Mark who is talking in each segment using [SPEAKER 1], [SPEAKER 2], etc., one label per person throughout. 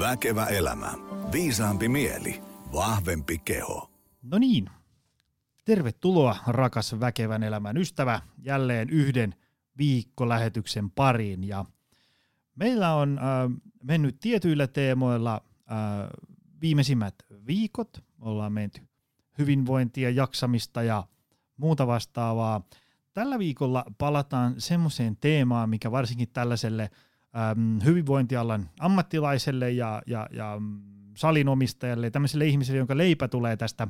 [SPEAKER 1] Väkevä elämä. Viisaampi mieli. Vahvempi keho.
[SPEAKER 2] No niin, tervetuloa rakas väkevän elämän ystävä jälleen yhden viikkolähetyksen pariin. Ja meillä on äh, mennyt tietyillä teemoilla äh, viimeisimmät viikot. Ollaan menty hyvinvointia, jaksamista ja muuta vastaavaa. Tällä viikolla palataan semmoiseen teemaan, mikä varsinkin tällaiselle äm, hyvinvointialan ammattilaiselle ja, ja, ja mm, salinomistajalle ja tämmöiselle ihmiselle, jonka leipä tulee tästä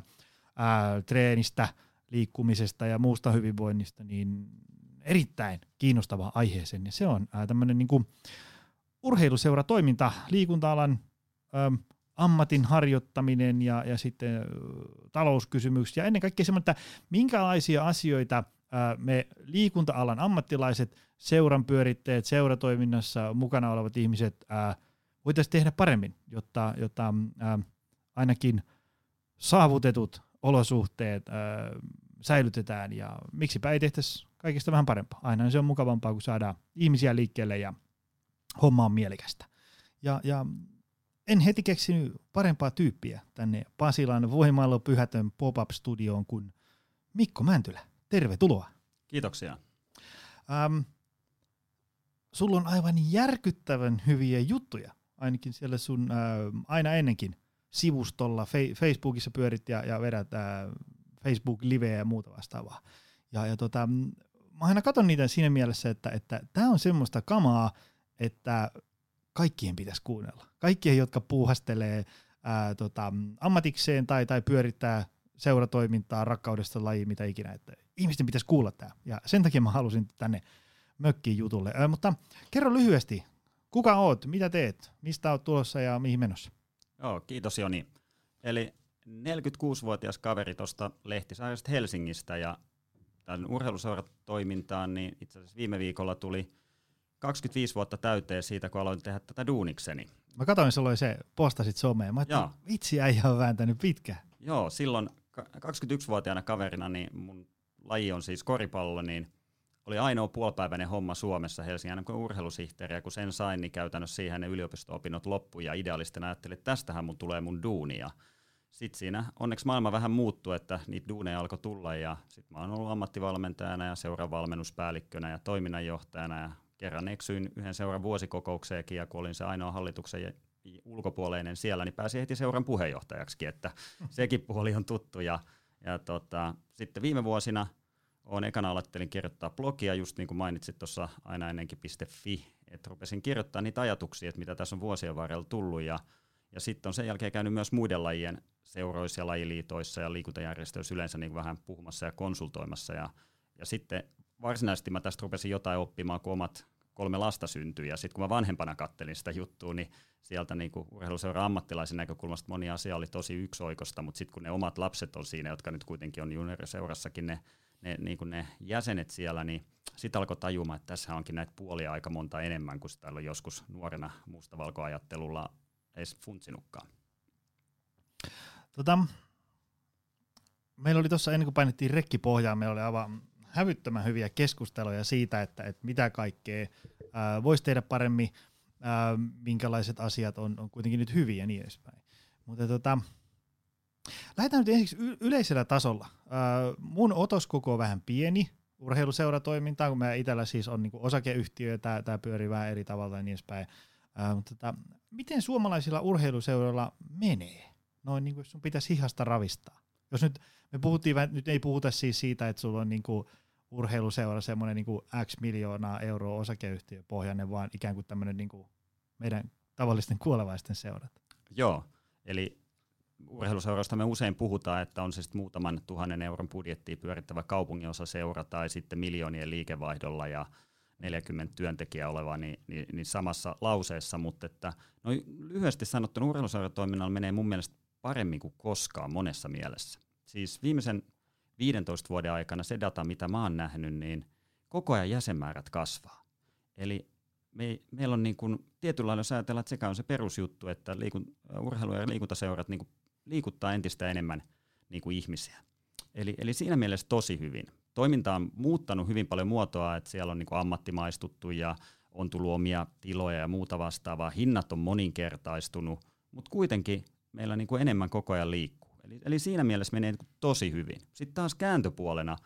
[SPEAKER 2] ää, treenistä, liikkumisesta ja muusta hyvinvoinnista, niin erittäin kiinnostava aiheeseen. Ja se on ää, tämmöinen niin kuin urheiluseuratoiminta, liikunta-alan äm, ammatin harjoittaminen ja, ja sitten ä, talouskysymykset ja ennen kaikkea semmoinen, että minkälaisia asioita me liikunta-alan ammattilaiset, seuran pyörittäjät, seuratoiminnassa mukana olevat ihmiset voitaisiin tehdä paremmin, jotta, jotta ainakin saavutetut olosuhteet ää, säilytetään ja miksipä ei tehtäisi kaikista vähän parempaa. Aina se on mukavampaa, kun saadaan ihmisiä liikkeelle ja homma on mielekästä. Ja, ja en heti keksinyt parempaa tyyppiä tänne Pasilan Voimalo Pyhätön pop-up-studioon kuin Mikko Mäntylä. Tervetuloa.
[SPEAKER 3] Kiitoksia.
[SPEAKER 2] Ähm, sulla on aivan järkyttävän hyviä juttuja, ainakin siellä sun äh, aina ennenkin sivustolla, fe- Facebookissa pyörit ja, ja vedät äh, Facebook-liveä ja muuta vastaavaa. Ja, ja tota, mä aina katson niitä siinä mielessä, että tämä että on semmoista kamaa, että kaikkien pitäisi kuunnella. Kaikkien, jotka puuhastelee ää, tota, ammatikseen tai, tai pyörittää seuratoimintaa, rakkaudesta lajiin, mitä ikinä. Että ihmisten pitäisi kuulla tämä. Ja sen takia mä halusin tänne mökkiin jutulle. Ää, mutta kerro lyhyesti, kuka oot, mitä teet, mistä oot tulossa ja mihin menossa?
[SPEAKER 3] Joo, kiitos Joni. Eli 46-vuotias kaveri tuosta Lehtisaaresta Helsingistä ja tämän urheiluseuratoimintaan, niin itse asiassa viime viikolla tuli 25 vuotta täyteen siitä, kun aloin tehdä tätä duunikseni.
[SPEAKER 2] Mä katsoin silloin se, postasit someen. Mä ajattelin, vitsi äijä on vääntänyt pitkä.
[SPEAKER 3] Joo, silloin 21-vuotiaana kaverina, niin mun laji on siis koripallo, niin oli ainoa puolipäiväinen homma Suomessa Helsingin NMK urheilusihteeri, ja kun sen sain, niin käytännössä siihen ne yliopisto-opinnot loppu, ja idealistina ajattelin, että tästähän mun tulee mun duunia. Sitten siinä onneksi maailma vähän muuttui, että niitä duuneja alkoi tulla, ja sitten mä oon ollut ammattivalmentajana ja seuravalmennuspäällikkönä ja toiminnanjohtajana, ja kerran eksyin yhden seuran vuosikokoukseenkin, ja kun olin se ainoa hallituksen ulkopuoleinen siellä, niin pääsin heti seuran puheenjohtajaksi, että sekin puoli on tuttu. Ja, ja tota, sitten viime vuosina olen ekana aloittelin kirjoittaa blogia, just niin kuin mainitsit tuossa aina ennenkin.fi, että rupesin kirjoittaa niitä ajatuksia, että mitä tässä on vuosien varrella tullut, ja, ja sitten on sen jälkeen käynyt myös muiden lajien seuroissa ja lajiliitoissa ja liikuntajärjestöissä yleensä niin vähän puhumassa ja konsultoimassa, ja, ja sitten varsinaisesti mä tästä rupesin jotain oppimaan, kun omat kolme lasta syntyi, ja sitten kun mä vanhempana kattelin sitä juttua, niin sieltä niin urheiluseura ammattilaisen näkökulmasta moni asia oli tosi yksioikosta, mutta sitten kun ne omat lapset on siinä, jotka nyt kuitenkin on junioriseurassakin ne, ne, niin kuin ne jäsenet siellä, niin sitten alkoi tajumaan, että tässä onkin näitä puolia aika monta enemmän kuin sitä on joskus nuorena mustavalkoajattelulla edes funtsinutkaan.
[SPEAKER 2] Tota, meillä oli tuossa ennen kuin painettiin rekkipohjaa, meillä oli aivan hävyttömän hyviä keskusteluja siitä, että, että mitä kaikkea voisi tehdä paremmin, ää, minkälaiset asiat on, on kuitenkin nyt hyviä ja niin edespäin. Mutta tota, lähdetään nyt ensiksi y- yleisellä tasolla. Ää, mun otoskoko on vähän pieni urheiluseuratoimintaa, kun meillä itsellä siis on niinku osakeyhtiö ja tämä pyörii vähän eri tavalla ja niin edespäin. Ää, mutta tota, miten suomalaisilla urheiluseuroilla menee? Noin niin kuin sun pitäisi hihasta ravistaa. Jos nyt me puhuttiin, nyt ei puhuta siis siitä, että sulla on niin kuin urheiluseura semmoinen niin X miljoonaa euroa osakeyhtiö pohjainen, vaan ikään kuin tämmöinen niin kuin meidän tavallisten kuolevaisten seurat.
[SPEAKER 3] Joo, eli urheiluseurasta me usein puhutaan, että on se sitten muutaman tuhannen euron budjettia pyörittävä seura tai sitten miljoonien liikevaihdolla ja 40 työntekijää oleva, niin, niin, niin samassa lauseessa, mutta että no lyhyesti sanottuna urheiluseuratoiminnalla menee mun mielestä paremmin kuin koskaan monessa mielessä. Siis viimeisen 15 vuoden aikana se data, mitä mä oon nähnyt, niin koko ajan jäsenmäärät kasvaa. Eli me, meillä on niin kuin, tietyllä lailla, jos ajatellaan, että sekä on se perusjuttu, että liikun, urheilu- ja liikuntaseurat niin kuin, liikuttaa entistä enemmän niin kuin ihmisiä. Eli, eli siinä mielessä tosi hyvin. Toiminta on muuttanut hyvin paljon muotoa, että siellä on niin kuin ammattimaistuttu ja on tullut omia tiloja ja muuta vastaavaa, hinnat on moninkertaistunut, mutta kuitenkin meillä niin kuin enemmän koko ajan liikkuu. Eli, eli siinä mielessä menee niin tosi hyvin. Sitten taas kääntöpuolena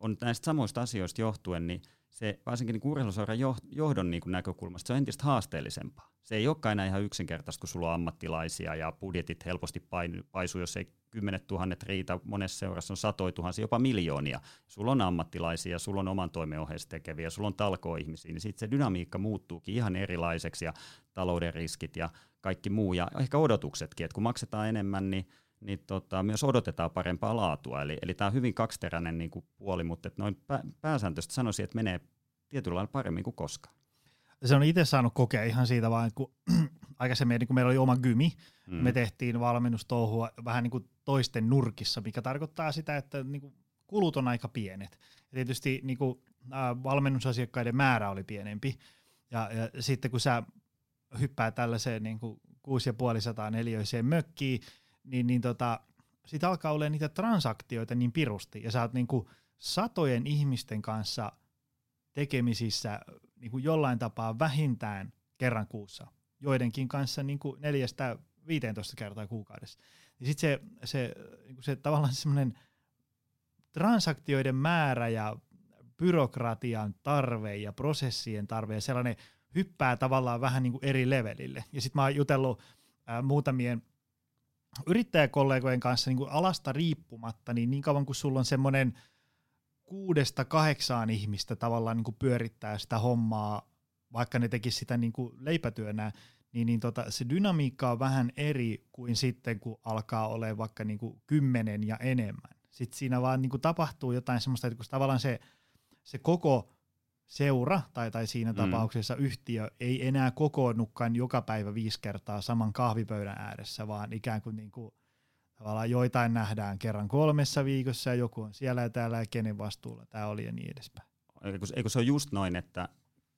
[SPEAKER 3] on näistä samoista asioista johtuen, niin se varsinkin niin urheiluseuran johdon niin näkökulmasta se on entistä haasteellisempaa. Se ei olekaan enää ihan yksinkertaista, kun sulla on ammattilaisia ja budjetit helposti paisuu, jos ei kymmenet tuhannet riitä. Monessa seurassa on satoi tuhansia, jopa miljoonia. Sulla on ammattilaisia, sulla on oman toimen ohjeessa tekeviä, sulla on talkoihmisiä, niin sitten se dynamiikka muuttuukin ihan erilaiseksi ja talouden riskit ja kaikki muu ja ehkä odotuksetkin, että kun maksetaan enemmän, niin niin tota, myös odotetaan parempaa laatua. Eli, eli tämä on hyvin kaksiteräinen niin kuin puoli, mutta että noin pä, pääsääntöisesti sanoisin, että menee tietyllä lailla paremmin kuin koskaan.
[SPEAKER 2] Se on itse saanut kokea ihan siitä vaan, kun aikaisemmin niin kun meillä oli oma gymi, mm. me tehtiin valmennustouhua vähän niin kuin toisten nurkissa, mikä tarkoittaa sitä, että niin kuin kulut on aika pienet. Ja tietysti niin kuin, ä, valmennusasiakkaiden määrä oli pienempi. Ja, ja sitten kun sä hyppää tällaiseen niin kuin 6500 neliöiseen mökkiin, niin, niin tota, sit alkaa olla niitä transaktioita niin pirusti, ja sä oot niin kuin satojen ihmisten kanssa tekemisissä niin kuin jollain tapaa vähintään kerran kuussa, joidenkin kanssa niin kuin neljästä 15 kertaa kuukaudessa. Ja sitten se, se, niin kuin se tavallaan semmoinen transaktioiden määrä ja byrokratian tarve ja prosessien tarve ja sellainen hyppää tavallaan vähän niin kuin eri levelille. Ja sitten mä oon jutellut ää, muutamien yrittäjäkollegojen kanssa niin kuin alasta riippumatta, niin niin kauan kuin sulla on semmoinen kuudesta kahdeksaan ihmistä tavallaan niin kuin pyörittää sitä hommaa, vaikka ne tekisi sitä niin kuin leipätyönä, niin, niin tota, se dynamiikka on vähän eri kuin sitten, kun alkaa olla vaikka niin kuin kymmenen ja enemmän. Sitten siinä vaan niin kuin tapahtuu jotain semmoista, että kun tavallaan se, se koko seura tai, tai siinä mm. tapauksessa yhtiö ei enää kokoonnukaan joka päivä viisi kertaa saman kahvipöydän ääressä, vaan ikään kuin, niin kuin tavallaan joitain nähdään kerran kolmessa viikossa ja joku on siellä ja täällä ja kenen vastuulla tämä oli ja niin edespäin.
[SPEAKER 3] Eikö, eikö se ole just noin, että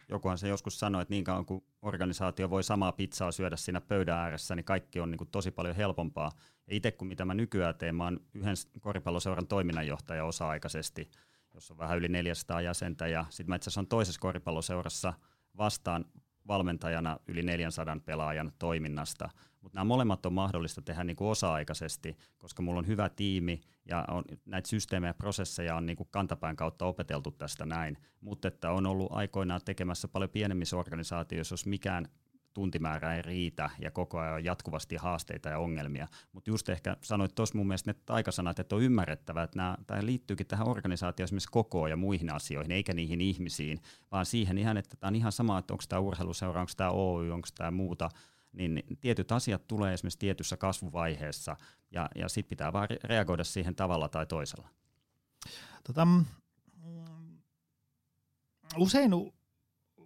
[SPEAKER 3] jokuhan se joskus sanoi, että niin kauan kuin organisaatio voi samaa pizzaa syödä siinä pöydän ääressä, niin kaikki on niin kuin tosi paljon helpompaa. Ja itse kun mitä mä nykyään teen, mä oon yhden koripalloseuran toiminnanjohtaja osa-aikaisesti – jossa on vähän yli 400 jäsentä, ja sitten mä itse asiassa on toisessa koripalloseurassa vastaan valmentajana yli 400 pelaajan toiminnasta. Mutta nämä molemmat on mahdollista tehdä niin kuin osa-aikaisesti, koska mulla on hyvä tiimi ja on, näitä systeemejä ja prosesseja on niin kuin kantapään kautta opeteltu tästä näin. Mutta että on ollut aikoinaan tekemässä paljon pienemmissä organisaatioissa, jos mikään tuntimäärä ei riitä ja koko ajan on jatkuvasti haasteita ja ongelmia. Mutta just ehkä sanoit tuossa mun mielestä ne taikasanat, että on ymmärrettävää, että tämä liittyykin tähän organisaatioon esimerkiksi kokoon ja muihin asioihin, eikä niihin ihmisiin, vaan siihen ihan, että tämä on ihan sama, että onko tämä urheiluseura, onko tämä Oy, onko tämä muuta, niin tietyt asiat tulee esimerkiksi tietyssä kasvuvaiheessa ja, ja sitten pitää vaan reagoida siihen tavalla tai toisella.
[SPEAKER 2] Tota, mm, usein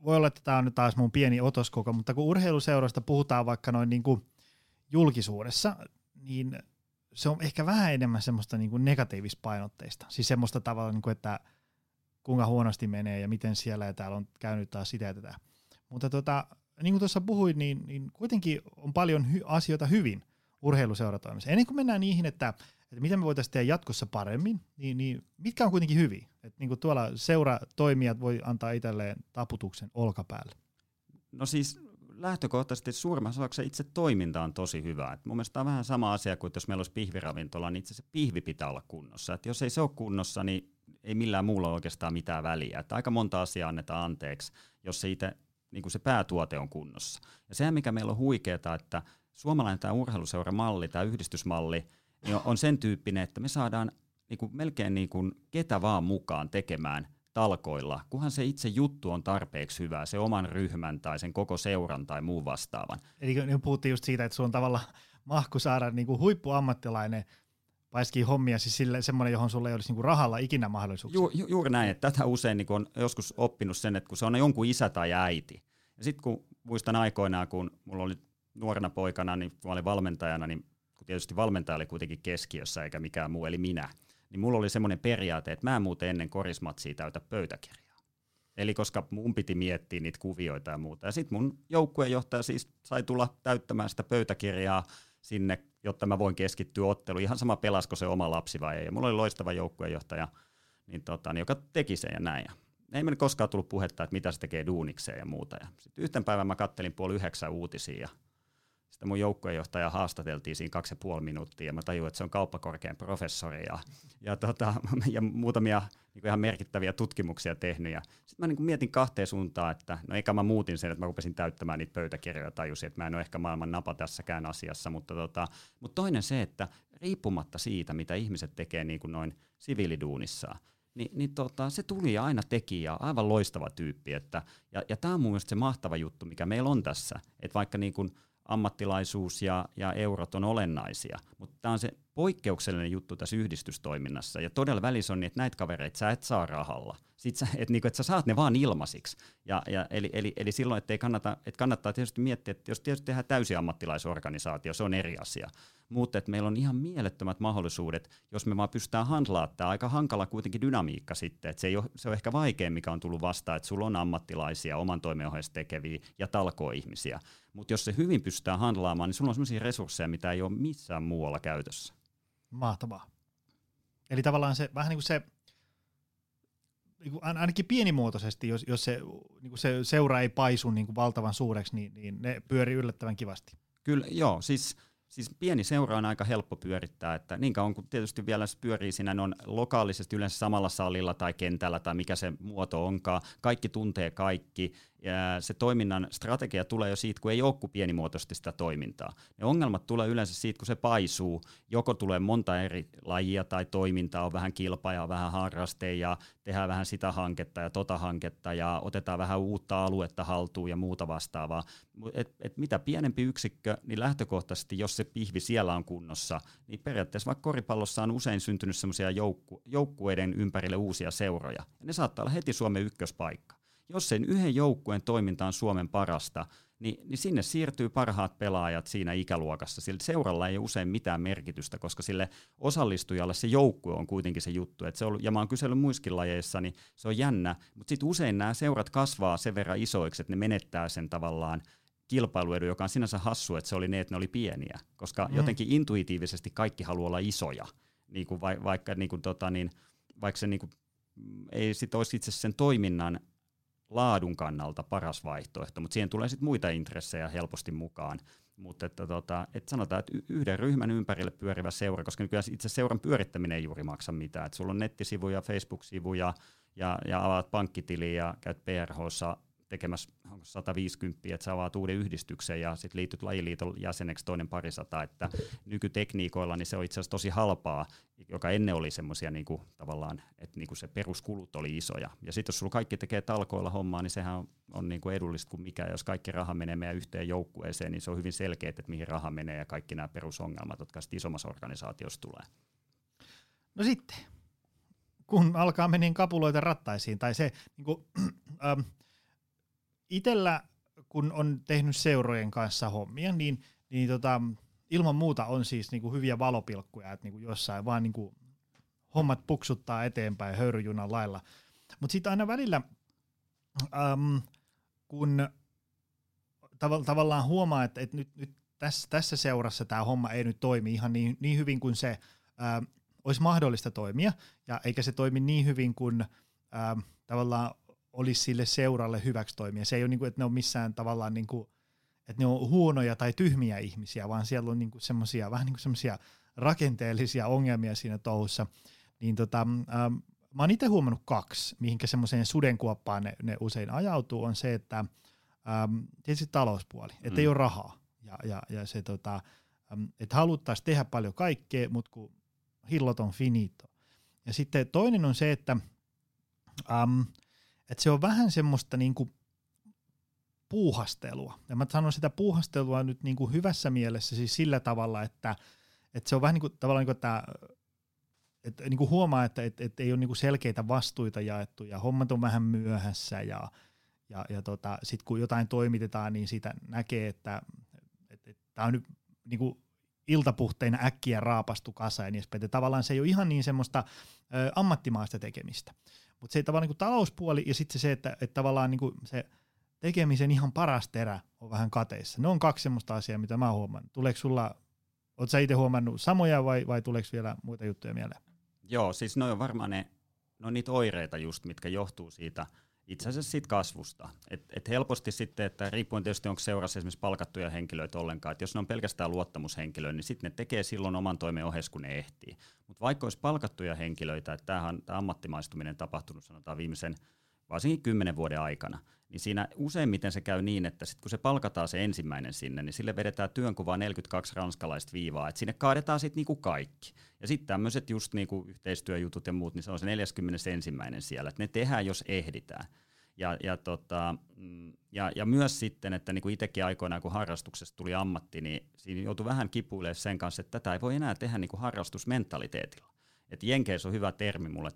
[SPEAKER 2] voi olla, että tämä on nyt taas mun pieni otoskoko, mutta kun urheiluseurasta puhutaan vaikka noin niin kuin julkisuudessa, niin se on ehkä vähän enemmän semmoista niin kuin negatiivispainotteista. Siis semmoista tavalla, niin kuin, että kuinka huonosti menee ja miten siellä ja täällä on käynyt taas sitä ja tätä. Mutta tota, niin kuin tuossa puhuin, niin, niin kuitenkin on paljon hy- asioita hyvin urheiluseuratoimissa. Ennen kuin mennään niihin, että että mitä me voitaisiin tehdä jatkossa paremmin, niin, niin mitkä on kuitenkin hyviä? Että niin kuin tuolla seuratoimijat voi antaa itselleen taputuksen olkapäälle.
[SPEAKER 3] No siis lähtökohtaisesti suurimmassa osassa itse toiminta on tosi hyvä. Et mun mielestä on vähän sama asia kuin jos meillä olisi pihviravintola, niin itse se pihvi pitää olla kunnossa. Et jos ei se ole kunnossa, niin ei millään muulla oikeastaan mitään väliä. Et aika monta asiaa annetaan anteeksi, jos se itse niin kuin se päätuote on kunnossa. Ja sehän, mikä meillä on huikeaa, että suomalainen tämä urheiluseuramalli, tämä yhdistysmalli – niin on sen tyyppinen, että me saadaan niin kuin melkein niin kuin ketä vaan mukaan tekemään talkoilla, kunhan se itse juttu on tarpeeksi hyvä, se oman ryhmän tai sen koko seuran tai muun vastaavan.
[SPEAKER 2] Eli niin puhuttiin just siitä, että sulla on tavallaan mahku saada niin kuin huippuammattilainen paiskii hommia, siis sille, semmoinen, johon sulle ei olisi niinku rahalla ikinä mahdollisuuksia.
[SPEAKER 3] Ju, ju, juuri näin, että tätä usein niinku on joskus oppinut sen, että kun se on jonkun isä tai äiti. Ja sitten kun muistan aikoinaan, kun mulla oli nuorena poikana, niin kun olin valmentajana, niin kun tietysti valmentaja oli kuitenkin keskiössä eikä mikään muu, eli minä, niin mulla oli semmoinen periaate, että mä en muuten ennen korismatsia täytä pöytäkirjaa. Eli koska mun piti miettiä niitä kuvioita ja muuta. Ja sitten mun joukkuejohtaja siis sai tulla täyttämään sitä pöytäkirjaa sinne, jotta mä voin keskittyä otteluun. Ihan sama pelasko se oma lapsi vai ei. Ja mulla oli loistava joukkuejohtaja, niin tota, niin joka teki sen ja näin. ei meillä koskaan tullut puhetta, että mitä se tekee duunikseen ja muuta. Ja sitten yhten päivän mä kattelin puoli yhdeksän uutisia ja sitten mun joukkueenjohtaja haastateltiin siinä kaksi ja puoli minuuttia ja mä tajuin, että se on kauppakorkean professori ja, ja, tota, ja muutamia niin ihan merkittäviä tutkimuksia tehnyt. Sitten mä niin mietin kahteen suuntaan, että no eikä mä muutin sen, että mä rupesin täyttämään niitä pöytäkirjoja ja tajusin, että mä en ole ehkä maailman napa tässäkään asiassa, mutta, tota, mutta toinen se, että riippumatta siitä, mitä ihmiset tekee niin kuin noin siviiliduunissaan, niin, niin tota, se tuli aina teki ja aivan loistava tyyppi. Että, ja ja tämä on mun mielestä se mahtava juttu, mikä meillä on tässä, että vaikka niin kuin ammattilaisuus ja, ja eurot on olennaisia, mutta tämä on se poikkeuksellinen juttu tässä yhdistystoiminnassa. Ja todella välissä on niin, että näitä kavereita sä et saa rahalla. Sä, et, niin kuin, että sä saat ne vaan ilmaisiksi. Ja, ja, eli, eli, eli silloin, että kannata, että kannattaa tietysti miettiä, että jos tietysti tehdään täysi ammattilaisorganisaatio, se on eri asia mutta meillä on ihan mielettömät mahdollisuudet, jos me vaan pystytään handlaamaan tämä aika hankala kuitenkin dynamiikka sitten, että se, ei ole, se on ehkä vaikein, mikä on tullut vastaan, että sulla on ammattilaisia, oman toimen tekeviä ja talkoihmisiä, mutta jos se hyvin pystytään handlaamaan, niin sulla on sellaisia resursseja, mitä ei ole missään muualla käytössä.
[SPEAKER 2] Mahtavaa. Eli tavallaan se vähän niin kuin se, niin kuin ainakin pienimuotoisesti, jos, jos se, niin kuin se seura ei paisu niin kuin valtavan suureksi, niin, niin ne pyörii yllättävän kivasti.
[SPEAKER 3] Kyllä, joo. Siis siis pieni seura on aika helppo pyörittää, että niin kauan kun tietysti vielä se pyörii siinä on lokaalisesti yleensä samalla salilla tai kentällä tai mikä se muoto onkaan, kaikki tuntee kaikki, se toiminnan strategia tulee jo siitä, kun ei ole kuin pienimuotoisesti sitä toimintaa. Ne ongelmat tulee yleensä siitä, kun se paisuu, joko tulee monta eri lajia tai toimintaa, on vähän kilpa ja vähän harraste ja tehdään vähän sitä hanketta ja tota hanketta ja otetaan vähän uutta aluetta haltuun ja muuta vastaavaa. Et, et mitä pienempi yksikkö, niin lähtökohtaisesti, jos se pihvi siellä on kunnossa, niin periaatteessa vaikka koripallossa on usein syntynyt semmoisia joukku, joukkueiden ympärille uusia seuroja. Ja ne saattaa olla heti Suomen ykköspaikka jos sen yhden joukkueen toiminta on Suomen parasta, niin, niin sinne siirtyy parhaat pelaajat siinä ikäluokassa. Sillä seuralla ei ole usein mitään merkitystä, koska sille osallistujalle se joukkue on kuitenkin se juttu. Et se on, ja mä oon kysellyt muissakin lajeissa, niin se on jännä, mutta sitten usein nämä seurat kasvaa sen verran isoiksi, että ne menettää sen tavallaan kilpailuedu, joka on sinänsä hassu, että se oli ne, että ne oli pieniä, koska mm. jotenkin intuitiivisesti kaikki haluaa olla isoja, niin kuin va, vaikka, niin kuin tota, niin, vaikka se niin kuin, ei sit olisi itse sen toiminnan laadun kannalta paras vaihtoehto, mutta siihen tulee sitten muita intressejä helposti mukaan. Mutta että tota, et sanotaan, että yhden ryhmän ympärille pyörivä seura, koska nykyään itse seuran pyörittäminen ei juuri maksa mitään. Et sulla on nettisivuja, Facebook-sivuja ja, ja avaat pankkitiliä ja käyt PRHssa tekemässä 150, että sä avaat uuden yhdistyksen ja sitten liityt lajiliiton jäseneksi toinen parisata, että nykytekniikoilla niin se on itse asiassa tosi halpaa, joka ennen oli semmoisia niinku, tavallaan, että niinku se peruskulut oli isoja. Ja sitten jos sulla kaikki tekee talkoilla hommaa, niin sehän on, on niinku edullista kuin mikä. Jos kaikki raha menee meidän yhteen joukkueeseen, niin se on hyvin selkeä, että mihin raha menee ja kaikki nämä perusongelmat, jotka sitten isommassa organisaatiossa tulee.
[SPEAKER 2] No sitten, kun alkaa mennä kapuloita rattaisiin, tai se niin kuin, ähm, itellä, kun on tehnyt seurojen kanssa hommia, niin, niin tota, ilman muuta on siis niinku hyviä valopilkkuja, että niinku jossain vaan niinku hommat puksuttaa eteenpäin höyryjunan lailla. Mutta sitten aina välillä, äm, kun tav- tavallaan huomaa, että, että nyt, nyt tässä, tässä seurassa tämä homma ei nyt toimi ihan niin, niin hyvin kuin se ää, olisi mahdollista toimia, ja eikä se toimi niin hyvin kuin ää, tavallaan olisi sille seuralle hyväksi toimia. Se ei ole niin kuin, että ne on missään tavallaan niin kuin, että ne on huonoja tai tyhmiä ihmisiä, vaan siellä on niin kuin semmoisia, vähän niin kuin semmoisia rakenteellisia ongelmia siinä touhussa. Niin tota, ähm, mä oon itse huomannut kaksi, mihinkä semmoiseen sudenkuoppaan ne, ne usein ajautuu, on se, että ähm, tietysti talouspuoli, että mm. ei ole rahaa. Ja, ja, ja se, tota, ähm, että haluttaisiin tehdä paljon kaikkea, mutta kun hillot on finito. Ja sitten toinen on se, että ähm, että se on vähän semmoista niinku puuhastelua. Ja mä sanon sitä puuhastelua nyt niinku hyvässä mielessä siis sillä tavalla, että, että se on vähän niin kuin, tavallaan niin kuin, että että niin kuin huomaa, että et, et ei ole niin selkeitä vastuita jaettu ja hommat on vähän myöhässä ja, ja, ja tota, sitten kun jotain toimitetaan, niin siitä näkee, että et, et, tämä on nyt niin kuin iltapuhteina äkkiä raapastu kasa ja niin edespäin. Tavallaan se ei ole ihan niin semmoista ö, ammattimaista tekemistä. Mutta se tavallaan niin talouspuoli ja sitten se, että, että tavallaan niin se tekemisen ihan paras terä on vähän kateissa. Ne on kaksi semmoista asiaa, mitä mä huomaan. Tuleeko sulla, ootko sä itse huomannut samoja vai, vai tuleeko vielä muita juttuja mieleen?
[SPEAKER 3] Joo, siis ne on varmaan ne, on niitä oireita just, mitkä johtuu siitä itse asiassa siitä kasvusta. Et, et helposti sitten, että riippuen tietysti onko seurassa esimerkiksi palkattuja henkilöitä ollenkaan, että jos ne on pelkästään luottamushenkilöitä, niin sitten ne tekee silloin oman toimen ohessa, kun ne ehtii. Mutta vaikka olisi palkattuja henkilöitä, että tämä ammattimaistuminen tapahtunut sanotaan viimeisen varsinkin kymmenen vuoden aikana, niin siinä useimmiten se käy niin, että sit kun se palkataan se ensimmäinen sinne, niin sille vedetään työnkuvaa 42 ranskalaista viivaa, että sinne kaadetaan sitten niinku kaikki. Ja sitten tämmöiset just niinku yhteistyöjutut ja muut, niin se on se 41. siellä, että ne tehdään, jos ehditään. Ja, ja, tota, mm, ja, ja myös sitten, että niin kuin itsekin aikoinaan, kun harrastuksesta tuli ammatti, niin siinä joutui vähän kipuilemaan sen kanssa, että tätä ei voi enää tehdä niin kuin harrastusmentaliteetilla. Et Jenkeissä on hyvä termi mulle,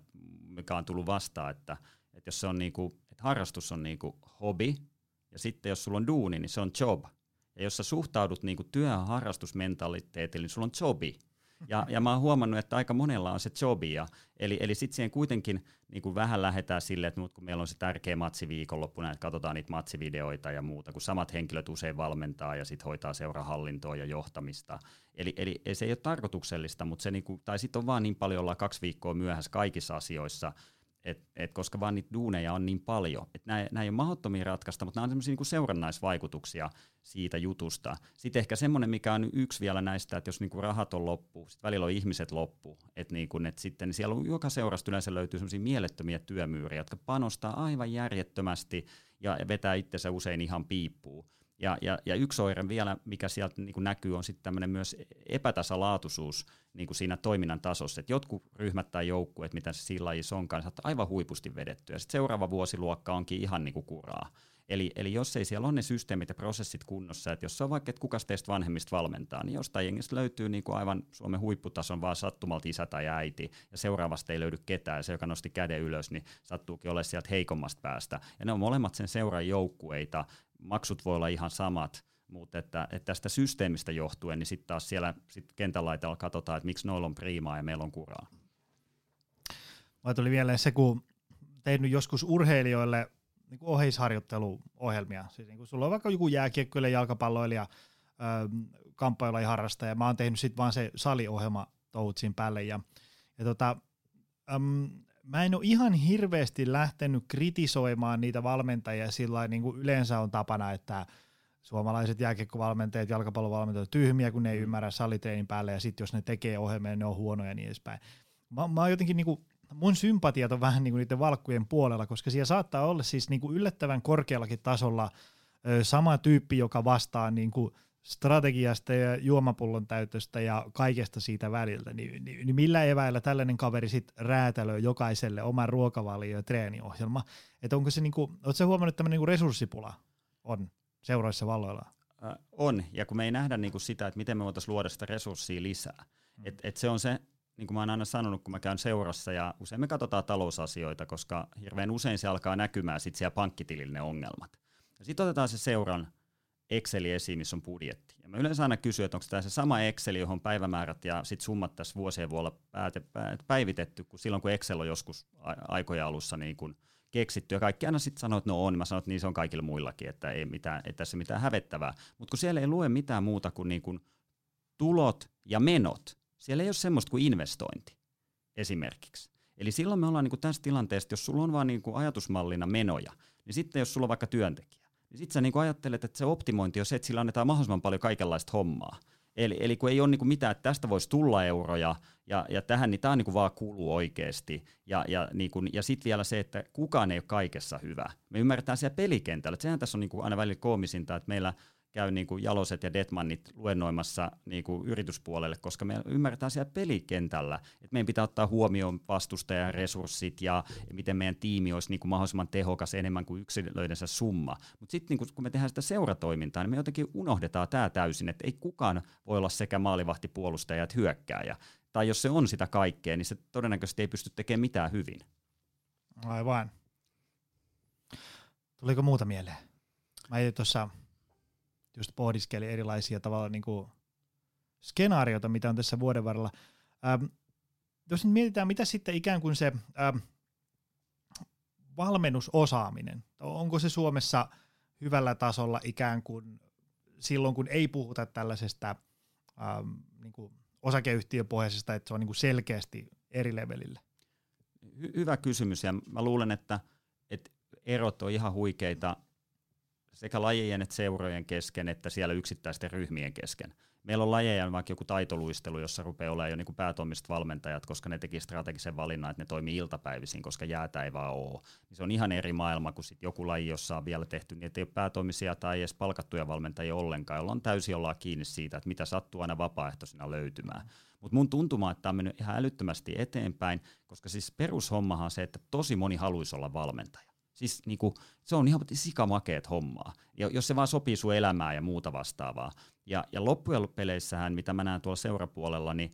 [SPEAKER 3] mikä on tullut vastaan, että, että jos se on niinku, että harrastus on niinku hobby, ja sitten jos sulla on duuni, niin se on job. Ja jos sä suhtaudut niinku työhön harrastusmentaliteetille, niin sulla on jobi. Ja, ja mä oon huomannut, että aika monella on se jobi. Ja, eli eli sitten siihen kuitenkin niin kuin vähän lähdetään silleen, että kun meillä on se tärkeä matsi viikonloppuna, että katsotaan niitä matsivideoita ja muuta, kun samat henkilöt usein valmentaa ja sitten hoitaa seurahallintoa ja johtamista. Eli, eli se ei ole tarkoituksellista, mutta se niinku, tai sitten on vaan niin paljon olla kaksi viikkoa myöhässä kaikissa asioissa, et, et koska vaan niitä duuneja on niin paljon. Nämä ei ole mahdottomia ratkaista, mutta nämä on sellaisia niinku seurannaisvaikutuksia siitä jutusta. Sitten ehkä semmoinen, mikä on yksi vielä näistä, että jos niinku rahat on loppu, sitten välillä on ihmiset loppu, että niinku, et sitten niin siellä on, joka seurasta yleensä löytyy sellaisia mielettömiä työmyyriä, jotka panostaa aivan järjettömästi ja vetää itsensä usein ihan piippuun. Ja, ja, ja yksi oire vielä, mikä sieltä niin kuin näkyy, on sitten tämmöinen myös epätasalaatuisuus niin kuin siinä toiminnan tasossa. Et jotkut ryhmät tai joukkueet, mitä siinä lajissa onkaan, saattaa aivan huipusti vedetty. Ja sitten seuraava vuosiluokka onkin ihan niin kuin kuraa. Eli, eli jos ei siellä ole ne systeemit ja prosessit kunnossa, että jos on vaikka, että kuka teistä vanhemmista valmentaa, niin jostain jengistä löytyy niin kuin aivan Suomen huipputason vaan sattumalta isä tai äiti, ja seuraavasta ei löydy ketään, ja se, joka nosti käden ylös, niin sattuukin olla sieltä heikommasta päästä. Ja ne on molemmat sen seuran joukkueita, maksut voi olla ihan samat, mutta että, että tästä systeemistä johtuen, niin sitten taas siellä sit kentän laitalla katsotaan, että miksi noilla on priimaa ja meillä on kuraa.
[SPEAKER 2] Mä tuli vielä se, kun tein joskus urheilijoille niin kuin oheisharjoitteluohjelmia. Siis niin kuin sulla on vaikka joku jääkiekkoille, jalkapalloilija, kamppailla harrastaja. Mä oon tehnyt sitten vaan se saliohjelma touhut siinä päälle. Ja, ja tota, äm, mä en ole ihan hirveästi lähtenyt kritisoimaan niitä valmentajia sillä niin kuin yleensä on tapana, että suomalaiset jääkiekkovalmentajat, jalkapallovalmentajat tyhmiä, kun ne ei mm. ymmärrä salitreenin päälle ja sitten jos ne tekee ohjelmia, ne on huonoja ja niin edespäin. Mä, mä oon jotenkin niin kuin, mun sympatiat on vähän niin kuin niiden valkkujen puolella, koska siellä saattaa olla siis niin kuin yllättävän korkeallakin tasolla ö, sama tyyppi, joka vastaa niin kuin strategiasta ja juomapullon täytöstä ja kaikesta siitä väliltä, niin, niin, niin millä eväillä tällainen kaveri sitten räätälöi jokaiselle oman ruokavalio- ja treeniohjelma? Että onko se niinku, ootko huomannut, että tämmöinen niinku resurssipula on seuroissa valloilla?
[SPEAKER 3] Äh, on, ja kun me ei nähdä niinku sitä, että miten me voitaisiin luoda sitä resurssia lisää. Mm. Et, et se on se, niin kuin mä oon aina sanonut, kun mä käyn seurassa, ja usein me katsotaan talousasioita, koska hirveän usein se alkaa näkymään sitten siellä pankkitilillä ne ongelmat. Sitten otetaan se seuran Exceli esiin, missä on budjetti. Ja mä yleensä aina kysyn, että onko tämä se sama Excel, johon päivämäärät ja sit summat tässä vuosien vuonna päivitetty, kun silloin kun Excel on joskus aikoja alussa niin kun keksitty, ja kaikki aina sitten sanoo, että no on, mä sanon, että niin se on kaikilla muillakin, että ei, mitään, ei tässä mitään hävettävää. Mutta kun siellä ei lue mitään muuta kuin, niin kun tulot ja menot, siellä ei ole semmoista kuin investointi esimerkiksi. Eli silloin me ollaan niin kuin tässä tilanteessa, jos sulla on vain niin ajatusmallina menoja, niin sitten jos sulla on vaikka työntekijä, niin sitten sä niinku ajattelet, että se optimointi on se, että sillä annetaan mahdollisimman paljon kaikenlaista hommaa. Eli, eli kun ei ole niinku mitään, että tästä voisi tulla euroja, ja, ja tähän niin tämä niinku vaan kuuluu oikeasti. Ja, ja, niinku, ja sitten vielä se, että kukaan ei ole kaikessa hyvä. Me ymmärretään siellä pelikentällä, että sehän tässä on niinku aina välillä koomisinta, että meillä – käy niin kuin Jaloset ja Detmannit luennoimassa niin kuin yrityspuolelle, koska me ymmärretään siellä pelikentällä, että meidän pitää ottaa huomioon vastustajan resurssit ja miten meidän tiimi olisi niin kuin mahdollisimman tehokas enemmän kuin yksilöidensä summa. Mutta sitten niin kun me tehdään sitä seuratoimintaa, niin me jotenkin unohdetaan tämä täysin, että ei kukaan voi olla sekä maalivahti, puolustaja että hyökkääjä. Tai jos se on sitä kaikkea, niin se todennäköisesti ei pysty tekemään mitään hyvin.
[SPEAKER 2] Aivan. Tuliko muuta mieleen? Mä tuossa just pohdiskeli erilaisia tavalla niin kuin skenaarioita, mitä on tässä vuoden varrella. Ähm, jos nyt mietitään, mitä sitten ikään kuin se ähm, valmennusosaaminen, onko se Suomessa hyvällä tasolla ikään kuin silloin, kun ei puhuta tällaisesta ähm, niin kuin osakeyhtiöpohjaisesta, että se on niin kuin selkeästi eri levelillä?
[SPEAKER 3] hy- hyvä kysymys ja mä luulen, että, että erot on ihan huikeita sekä lajien että seurojen kesken, että siellä yksittäisten ryhmien kesken. Meillä on lajeja, vaikka joku taitoluistelu, jossa rupeaa olemaan jo niin päätoimiset valmentajat, koska ne teki strategisen valinnan, että ne toimii iltapäivisin, koska jäätä ei vaan ole. Niin se on ihan eri maailma kuin sit joku laji, jossa on vielä tehty, niin ei ole päätoimisia tai edes palkattuja valmentajia ollenkaan, jolla on täysin ollaan kiinni siitä, että mitä sattuu aina vapaaehtoisena löytymään. Mutta mun tuntuma, että tämä on mennyt ihan älyttömästi eteenpäin, koska siis perushommahan on se, että tosi moni haluaisi olla valmentaja. Siis niinku, se on ihan sikamakeet hommaa, ja jos se vaan sopii sun elämään ja muuta vastaavaa. Ja, ja loppujen peleissähän, mitä mä näen tuolla seurapuolella, niin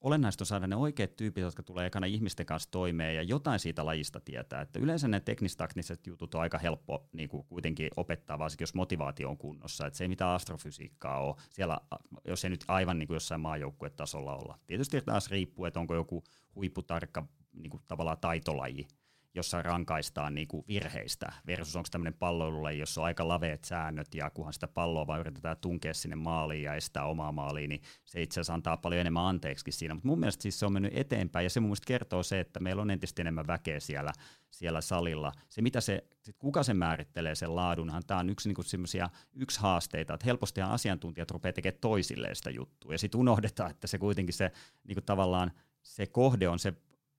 [SPEAKER 3] olennaista on saada ne oikeat tyypit, jotka tulee ekana ihmisten kanssa toimeen ja jotain siitä lajista tietää. Että yleensä ne teknistaktiset jutut on aika helppo niin kuin kuitenkin opettaa, varsinkin jos motivaatio on kunnossa. Että se ei mitään astrofysiikkaa ole siellä, jos ei nyt aivan niin kuin jossain maajoukkuetasolla olla. Tietysti taas riippuu, että onko joku huipputarkka niin kuin tavallaan taitolaji, jossa rankaistaan niin kuin virheistä, versus onko tämmöinen palloilulaji, jossa on aika laveet säännöt, ja kunhan sitä palloa vaan yritetään tunkea sinne maaliin ja estää omaa maaliin, niin se itse asiassa antaa paljon enemmän anteeksi siinä. Mutta mun mielestä siis se on mennyt eteenpäin, ja se mun mielestä kertoo se, että meillä on entistä enemmän väkeä siellä, siellä salilla. Se, mitä se, sit kuka se määrittelee sen laadunhan, tämä on yksi, niin yksi haasteita, että helpostihan asiantuntijat rupeaa tekemään toisilleen sitä juttua, ja sitten unohdetaan, että se kuitenkin se niin kuin tavallaan se kohde on se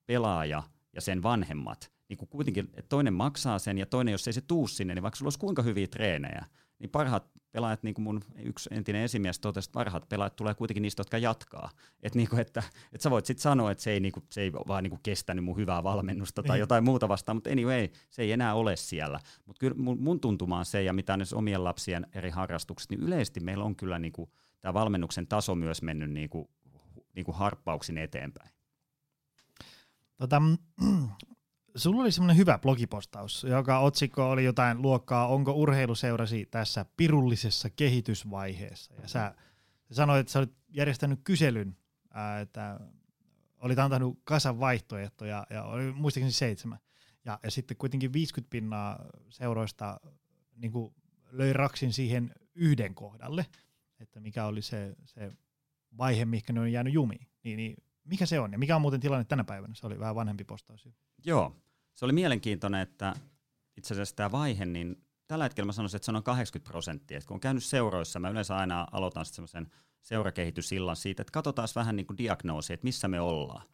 [SPEAKER 3] pelaaja ja sen vanhemmat, niin kuin kuitenkin, että toinen maksaa sen ja toinen, jos ei se tuu sinne, niin vaikka sulla olisi kuinka hyviä treenejä, niin parhaat pelaajat, niin kuin mun yksi entinen esimies totesi, että parhaat pelaajat tulee kuitenkin niistä, jotka jatkaa. Et niin kuin, että, että sä voit sitten sanoa, että se ei, niin kuin, se ei vaan niin kuin kestänyt mun hyvää valmennusta tai niin. jotain muuta vastaan, mutta anyway, se ei enää ole siellä. Mutta kyllä mun, mun tuntuma on se, ja mitä nyt omien lapsien eri harrastukset, niin yleisesti meillä on kyllä niin kuin, tämä valmennuksen taso myös mennyt niin kuin, niin kuin harppauksin eteenpäin.
[SPEAKER 2] Tota, Sulla oli semmoinen hyvä blogipostaus, joka otsikko oli jotain luokkaa, onko urheiluseurasi tässä pirullisessa kehitysvaiheessa. Ja sä, sanoit, että sä olit järjestänyt kyselyn, että olit antanut kasan vaihtoehtoja, ja oli muistaakseni seitsemän. Ja, ja sitten kuitenkin 50 pinnaa seuroista niin löi raksin siihen yhden kohdalle, että mikä oli se, se vaihe, mikä ne on jäänyt jumiin. Niin, niin mikä se on ja mikä on muuten tilanne tänä päivänä? Se oli vähän vanhempi postaus.
[SPEAKER 3] Joo, se oli mielenkiintoinen, että itse asiassa tämä vaihe, niin tällä hetkellä mä sanoisin, että se on 80 prosenttia. Et kun on käynyt seuroissa, mä yleensä aina aloitan semmoisen seurakehitysillan siitä, että katsotaan vähän niin kuin diagnoosi, että missä me ollaan.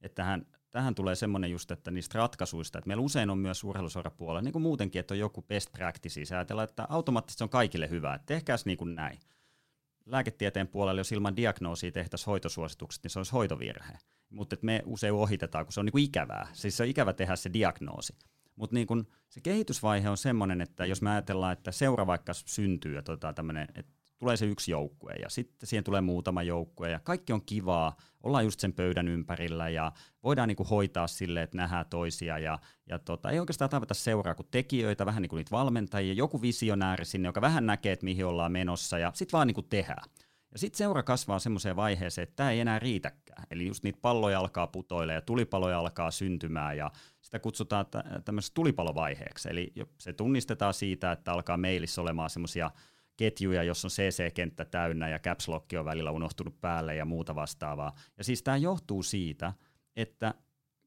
[SPEAKER 3] Että tähän, tähän tulee semmoinen just, että niistä ratkaisuista, että meillä usein on myös urheiluseurapuolella, niin kuin muutenkin, että on joku best practice, ajatellaan, että automaattisesti se on kaikille hyvä, että tehkääs niin kuin näin. Lääketieteen puolella, jos ilman diagnoosia tehtäisiin hoitosuositukset, niin se olisi hoitovirhe mutta me usein ohitetaan, kun se on niinku ikävää. Siis se on ikävä tehdä se diagnoosi. Mutta niin se kehitysvaihe on semmoinen, että jos me ajatellaan, että seura vaikka syntyy ja tota tämmönen, että tulee se yksi joukkue ja sitten siihen tulee muutama joukkue ja kaikki on kivaa, ollaan just sen pöydän ympärillä ja voidaan niinku hoitaa sille, että nähdään toisia ja, ja tota, ei oikeastaan tavata seuraa kuin tekijöitä, vähän niin kuin niitä valmentajia, joku visionääri sinne, joka vähän näkee, että mihin ollaan menossa ja sitten vaan niinku tehdään. Ja sitten seura kasvaa semmoiseen vaiheeseen, että tämä ei enää riitäkään. Eli just niitä palloja alkaa putoilla ja tulipaloja alkaa syntymään ja sitä kutsutaan tämmöiseksi tulipalovaiheeksi. Eli se tunnistetaan siitä, että alkaa mailissa olemaan semmoisia ketjuja, jossa on CC-kenttä täynnä ja caps lock on välillä unohtunut päälle ja muuta vastaavaa. Ja siis tämä johtuu siitä, että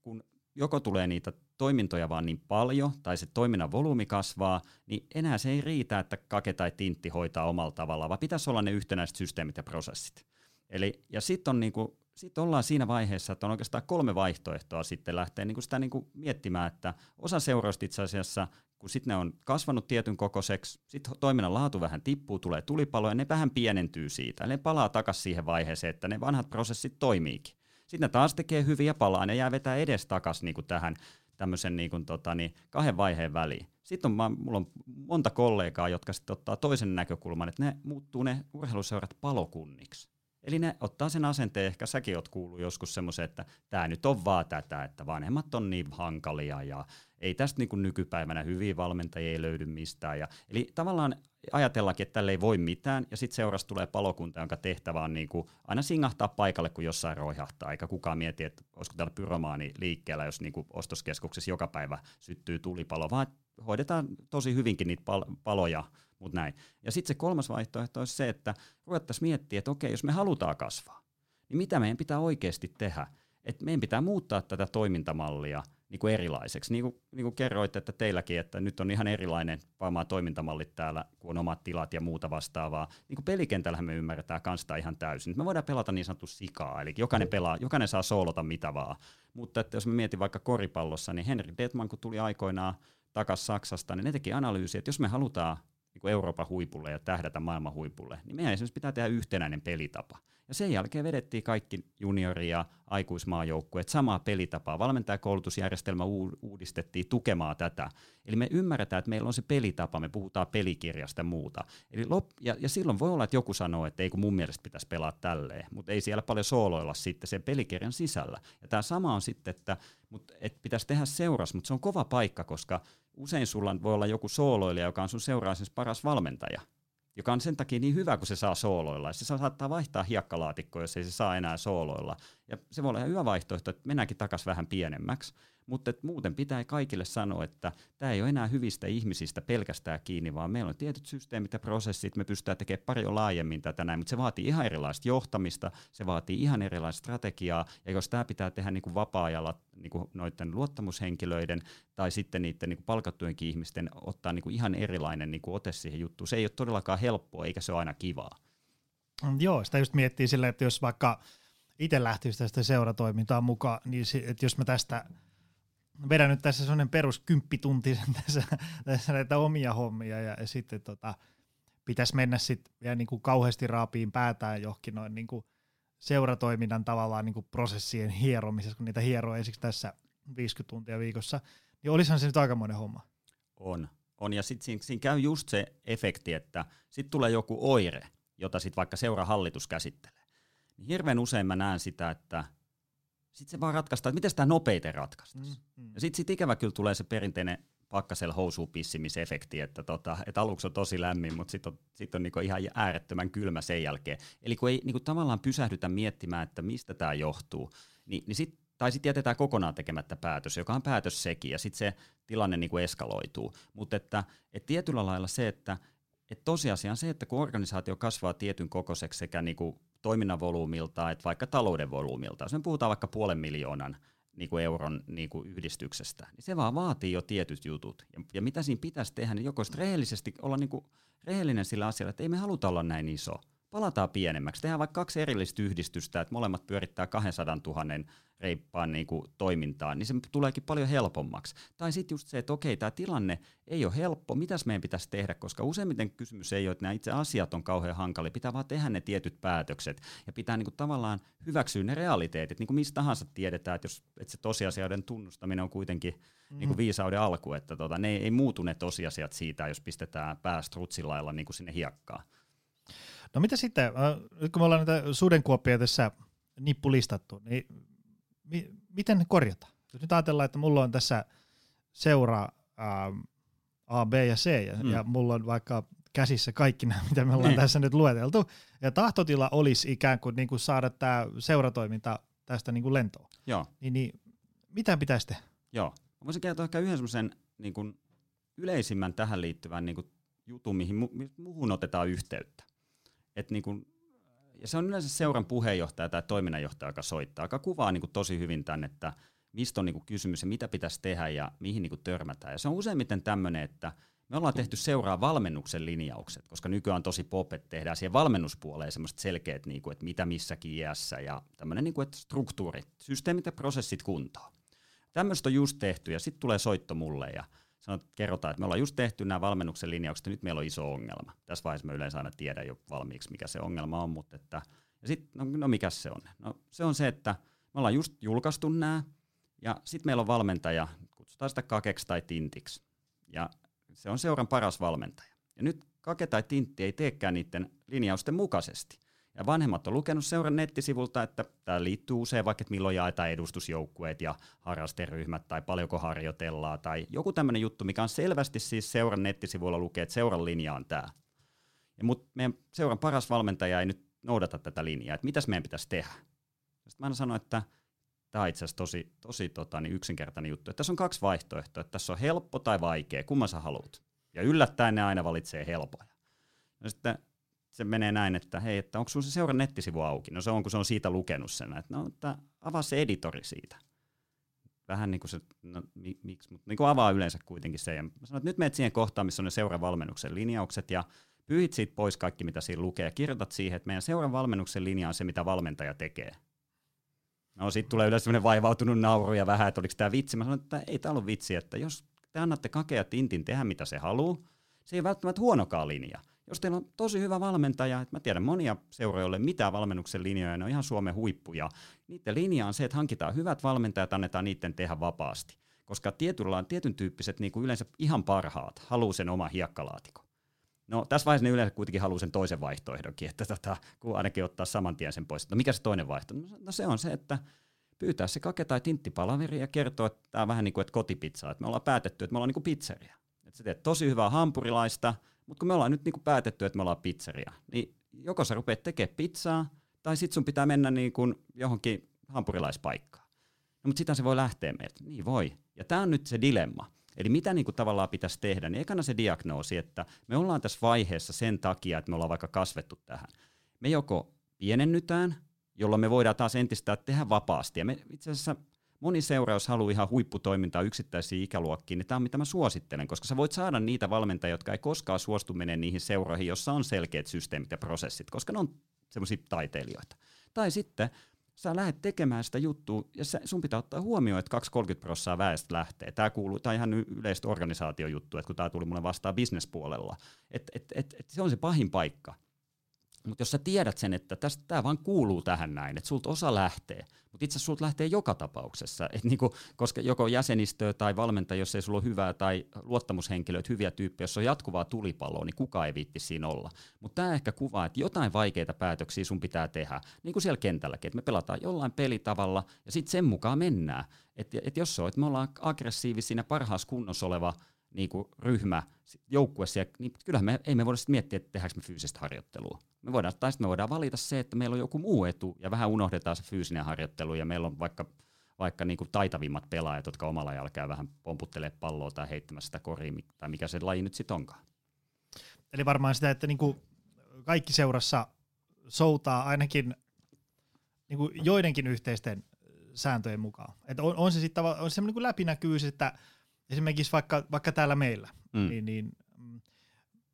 [SPEAKER 3] kun joko tulee niitä toimintoja vaan niin paljon, tai se toiminnan volyymi kasvaa, niin enää se ei riitä, että kake tai tintti hoitaa omalla tavallaan, vaan pitäisi olla ne yhtenäiset systeemit ja prosessit. Eli, ja sitten on niinku, sit ollaan siinä vaiheessa, että on oikeastaan kolme vaihtoehtoa sitten lähteä niinku sitä niinku miettimään, että osa seuroista itse asiassa, kun sitten ne on kasvanut tietyn kokoiseksi, sitten toiminnan laatu vähän tippuu, tulee tulipaloja, ne vähän pienentyy siitä. Ne palaa takaisin siihen vaiheeseen, että ne vanhat prosessit toimiikin. Sitten ne taas tekee hyviä palaa, ne jää vetää edes takaisin niin tähän tämmöisen niin kuin, tota, niin, kahden vaiheen väliin. Sitten on, mä, mulla on monta kollegaa, jotka sitten ottaa toisen näkökulman, että ne muuttuu ne urheiluseurat palokunniksi. Eli ne ottaa sen asenteen, ehkä säkin oot kuullut joskus semmoisen, että tämä nyt on vaan tätä, että vanhemmat on niin hankalia ja ei tästä niin kuin nykypäivänä hyviä valmentajia ei löydy mistään. Ja, eli tavallaan ajatellaankin, että tälle ei voi mitään, ja sitten seurasta tulee palokunta, jonka tehtävä on niin kuin aina singahtaa paikalle, kun jossain roihahtaa, eikä kukaan mieti, että olisiko täällä pyromaani liikkeellä, jos niin kuin ostoskeskuksessa joka päivä syttyy tulipalo, vaan hoidetaan tosi hyvinkin niitä pal- paloja, mutta näin. Ja sitten se kolmas vaihtoehto olisi se, että ruvettaisiin miettiä, että okei, jos me halutaan kasvaa, niin mitä meidän pitää oikeasti tehdä? että meidän pitää muuttaa tätä toimintamallia niin kuin erilaiseksi. Niin kuin, niin kuin kerroit, että teilläkin, että nyt on ihan erilainen varmaan toimintamallit täällä, kun on omat tilat ja muuta vastaavaa. Niin kuin pelikentällähän me ymmärretään kanssa ihan täysin. Me voidaan pelata niin sanottu sikaa, eli jokainen, pelaa, jokainen saa soolota mitä vaan. Mutta että jos me mietin vaikka koripallossa, niin Henrik Detman, kun tuli aikoinaan takaisin Saksasta, niin ne teki analyysiä, että jos me halutaan niin kuin Euroopan huipulle ja tähdätä maailman huipulle, niin meidän esimerkiksi pitää tehdä yhtenäinen pelitapa. Ja sen jälkeen vedettiin kaikki juniori- ja aikuismaajoukkueet samaa pelitapaa. Valmentajakoulutusjärjestelmä uudistettiin tukemaan tätä. Eli me ymmärretään, että meillä on se pelitapa, me puhutaan pelikirjasta ja muuta. Eli lop, ja, ja silloin voi olla, että joku sanoo, että ei kun mun mielestä pitäisi pelaa tälleen, mutta ei siellä paljon sooloilla sitten sen pelikirjan sisällä. Ja tämä sama on sitten, että, mutta, että pitäisi tehdä seuras, mutta se on kova paikka, koska usein sulla voi olla joku sooloilija, joka on sun seuraamisessa paras valmentaja joka on sen takia niin hyvä, kun se saa sooloilla. Se saattaa vaihtaa hiekkalaatikkoa, jos ei se saa enää sooloilla. Ja se voi olla ihan hyvä vaihtoehto, että mennäänkin takaisin vähän pienemmäksi. Mutta muuten pitää kaikille sanoa, että tämä ei ole enää hyvistä ihmisistä pelkästään kiinni, vaan meillä on tietyt systeemit ja prosessit, me pystytään tekemään paljon laajemmin tätä näin, mutta se vaatii ihan erilaista johtamista, se vaatii ihan erilaista strategiaa, ja jos tämä pitää tehdä niin kuin vapaa-ajalla niin kuin noiden luottamushenkilöiden tai sitten niiden niin kuin palkattujenkin ihmisten ottaa niin kuin ihan erilainen niin kuin ote siihen juttuun, se ei ole todellakaan helppoa, eikä se ole aina kivaa.
[SPEAKER 2] Joo, sitä just miettii silleen, että jos vaikka itse lähtisi tästä seuratoimintaan mukaan, niin se, että jos mä tästä vedän nyt tässä sellainen perus kymppituntisen tässä, tässä näitä omia hommia ja, ja sitten tota, pitäisi mennä sitten vielä niin kuin kauheasti raapiin päätään johonkin noin niin kuin seuratoiminnan tavallaan niin kuin prosessien hieromisessa, kun niitä hieroo ensiksi tässä 50 tuntia viikossa, niin olisihan se nyt aikamoinen homma.
[SPEAKER 3] On, on ja sitten siinä, siinä käy just se efekti, että sitten tulee joku oire, jota sitten vaikka seurahallitus käsittelee. Niin hirveän usein mä näen sitä, että sitten se vaan ratkaistaan, että miten sitä nopeiten ratkaistaisiin. Mm, mm. Ja sitten sit ikävä kyllä tulee se perinteinen pakkasella housuun pissimisefekti, että, tota, että aluksi on tosi lämmin, mutta sitten on, sit on niinku ihan äärettömän kylmä sen jälkeen. Eli kun ei niinku tavallaan pysähdytä miettimään, että mistä tämä johtuu, niin, niin sit, tai sitten jätetään kokonaan tekemättä päätös, joka on päätös sekin, ja sitten se tilanne niinku eskaloituu. Mutta että, et tietyllä lailla se, että et tosiasia on se, että kun organisaatio kasvaa tietyn kokoiseksi sekä niinku toiminnan volyymilta, että vaikka talouden volyymilta, jos me puhutaan vaikka puolen miljoonan niin kuin euron niin kuin yhdistyksestä, niin se vaan vaatii jo tietyt jutut. Ja, ja mitä siinä pitäisi tehdä, niin joko rehellisesti olla niin kuin rehellinen sillä asialla, että ei me haluta olla näin iso palataan pienemmäksi. Tehdään vaikka kaksi erillistä yhdistystä, että molemmat pyörittää 200 000 reippaan niin kuin toimintaan, niin se tuleekin paljon helpommaksi. Tai sitten just se, että okei, tämä tilanne ei ole helppo, mitäs meidän pitäisi tehdä, koska useimmiten kysymys ei ole, että nämä itse asiat on kauhean hankali, pitää vaan tehdä ne tietyt päätökset ja pitää niin kuin tavallaan hyväksyä ne realiteetit, niin kuin mistä tahansa tiedetään, että, jos, että se tosiasioiden tunnustaminen on kuitenkin mm. niin kuin viisauden alku, että tota, ne ei, ei muutu ne tosiasiat siitä, jos pistetään päästrutsilailla niin kuin sinne hiekkaan.
[SPEAKER 2] No mitä sitten, äh, nyt kun me ollaan näitä sudenkuoppia tässä nippulistattu, niin mi- miten ne korjataan? Jos nyt ajatellaan, että mulla on tässä seura ähm, A, B ja C, ja, mm. ja mulla on vaikka käsissä kaikki nämä, mitä me ollaan niin. tässä nyt lueteltu, ja tahtotila olisi ikään kuin, niin kuin saada tämä seuratoiminta tästä niin kuin lentoon.
[SPEAKER 3] Joo.
[SPEAKER 2] Niin, niin mitä pitäisi tehdä?
[SPEAKER 3] Joo. Mä voisin kertoa ehkä yhden semmoisen niin kuin yleisimmän tähän liittyvän niin kuin jutun, mihin mu- muuhun otetaan yhteyttä. Et niin kun, ja se on yleensä seuran puheenjohtaja tai toiminnanjohtaja, joka soittaa, joka kuvaa niin kuin tosi hyvin tämän, että mistä on niin kuin kysymys ja mitä pitäisi tehdä ja mihin niin kuin törmätään. Ja se on useimmiten tämmöinen, että me ollaan tehty seuraa valmennuksen linjaukset, koska nykyään on tosi pop, että tehdään siihen valmennuspuoleen semmoiset selkeät, niin kuin, että mitä missäkin iässä ja tämmöinen niin kuin, että struktuurit, systeemit ja prosessit kuntoon. Tämmöistä on just tehty ja sitten tulee soitto mulle ja sanot, kerrotaan, että me ollaan just tehty nämä valmennuksen linjaukset, ja nyt meillä on iso ongelma. Tässä vaiheessa me yleensä aina tiedä jo valmiiksi, mikä se ongelma on, mutta että, ja sitten, no, no mikä se on? No se on se, että me ollaan just julkaistu nämä, ja sitten meillä on valmentaja, kutsutaan sitä kakeksi tai tintiksi, ja se on seuran paras valmentaja. Ja nyt kake tai tintti ei teekään niiden linjausten mukaisesti. Ja vanhemmat on lukenut seuran nettisivulta, että tämä liittyy usein vaikka, että milloin jaetaan edustusjoukkueet ja harrasteryhmät tai paljonko harjoitellaan tai joku tämmöinen juttu, mikä on selvästi siis seuran nettisivuilla lukee, että seuran linja on tämä. Mutta meidän seuran paras valmentaja ei nyt noudata tätä linjaa, että mitäs meidän pitäisi tehdä. Sitten mä aina sanoin, että tämä on itse asiassa tosi, tosi tota, niin yksinkertainen juttu. Että tässä on kaksi vaihtoehtoa, että tässä on helppo tai vaikea, kumman sä haluat. Ja yllättäen ne aina valitsee helpoja. Ja sitten se menee näin, että hei, että onko sun se seuran nettisivu auki? No se on, kun se on siitä lukenut sen. Että no, että avaa se editori siitä. Vähän niin kuin se, no miksi, mutta niin kuin avaa yleensä kuitenkin se. Ja mä sanoin, että nyt menet siihen kohtaan, missä on ne seuran valmennuksen linjaukset ja pyyhit siitä pois kaikki, mitä siinä lukee ja kirjoitat siihen, että meidän seuran valmennuksen linja on se, mitä valmentaja tekee. No sitten tulee yleensä sellainen vaivautunut nauru ja vähän, että oliko tämä vitsi. Mä sanoin, että ei tämä ollut vitsi, että jos te annatte kakea tintin tehdä mitä se haluaa, se ei välttämättä huonokaan linja. Jos teillä on tosi hyvä valmentaja, että mä tiedän monia seuroille, mitä valmennuksen linjoja, ne on ihan Suomen huippuja. Niiden linja on se, että hankitaan hyvät valmentajat, annetaan niiden tehdä vapaasti. Koska tietyllä on tietyn tyyppiset niin kuin yleensä ihan parhaat, haluaa sen oma hiekkalaatikon. No tässä vaiheessa ne yleensä kuitenkin haluaa sen toisen vaihtoehdonkin, että tota, kun ainakin ottaa saman tien sen pois. No mikä se toinen vaihtoehto? No, no se on se, että pyytää se kake tai tinttipalaveri ja kertoo, että tämä on vähän niin kuin että kotipizza, että me ollaan päätetty, että me ollaan niin kuin pizzeria. Että sä teet tosi hyvää hampurilaista, mutta kun me ollaan nyt niin kuin päätetty, että me ollaan pizzeria, niin joko sä rupeat tekemään pizzaa, tai sitten sun pitää mennä niin kuin johonkin hampurilaispaikkaan. No, mutta sitä se voi lähteä meiltä. Niin voi. Ja tämä on nyt se dilemma. Eli mitä niin kuin tavallaan pitäisi tehdä, niin ekana se diagnoosi, että me ollaan tässä vaiheessa sen takia, että me ollaan vaikka kasvettu tähän. Me joko pienennytään, jolloin me voidaan taas entistä tehdä vapaasti. Ja me itse asiassa moni seura, jos haluaa ihan huipputoimintaa yksittäisiin ikäluokkiin, niin tämä on mitä mä suosittelen, koska sä voit saada niitä valmentajia, jotka ei koskaan suostu menemään niihin seuroihin, jossa on selkeät systeemit ja prosessit, koska ne on semmoisia taiteilijoita. Tai sitten sä lähdet tekemään sitä juttua, ja sä, sun pitää ottaa huomioon, että 2-30 prosenttia väestä lähtee. Tämä kuuluu, tämä ihan yleistä organisaatiojuttu, että kun tämä tuli mulle vastaan bisnespuolella. Et, et, et, et se on se pahin paikka. Mutta jos sä tiedät sen, että tämä vaan kuuluu tähän näin, että sulta osa lähtee, mutta itse asiassa sulta lähtee joka tapauksessa, et niinku, koska joko jäsenistöä tai valmentaja, jos ei sulla ole hyvää, tai luottamushenkilöitä, hyviä tyyppejä, jos on jatkuvaa tulipaloa, niin kukaan ei viitti siinä olla. Mutta tämä ehkä kuvaa, että jotain vaikeita päätöksiä sun pitää tehdä, niin kuin siellä kentälläkin, että me pelataan jollain pelitavalla ja sitten sen mukaan mennään. Että et jos se on, että me ollaan aggressiivisia parhaassa kunnossa oleva niin kuin ryhmä, joukkue siellä, niin kyllähän me ei me voida sitten miettiä, että tehdäänkö me fyysistä harjoittelua. Me voidaan, tai sitten me voidaan valita se, että meillä on joku muu etu ja vähän unohdetaan se fyysinen harjoittelu ja meillä on vaikka, vaikka niin kuin taitavimmat pelaajat, jotka omalla käy vähän pomputtelee palloa tai heittämässä sitä koriin tai mikä se laji nyt sitten onkaan.
[SPEAKER 2] Eli varmaan sitä, että niin kuin kaikki seurassa soutaa ainakin niin kuin joidenkin yhteisten sääntöjen mukaan. Että on, on se sitten on semmoinen niin läpinäkyvyys, että esimerkiksi vaikka, vaikka täällä meillä, mm. niin, niin mm,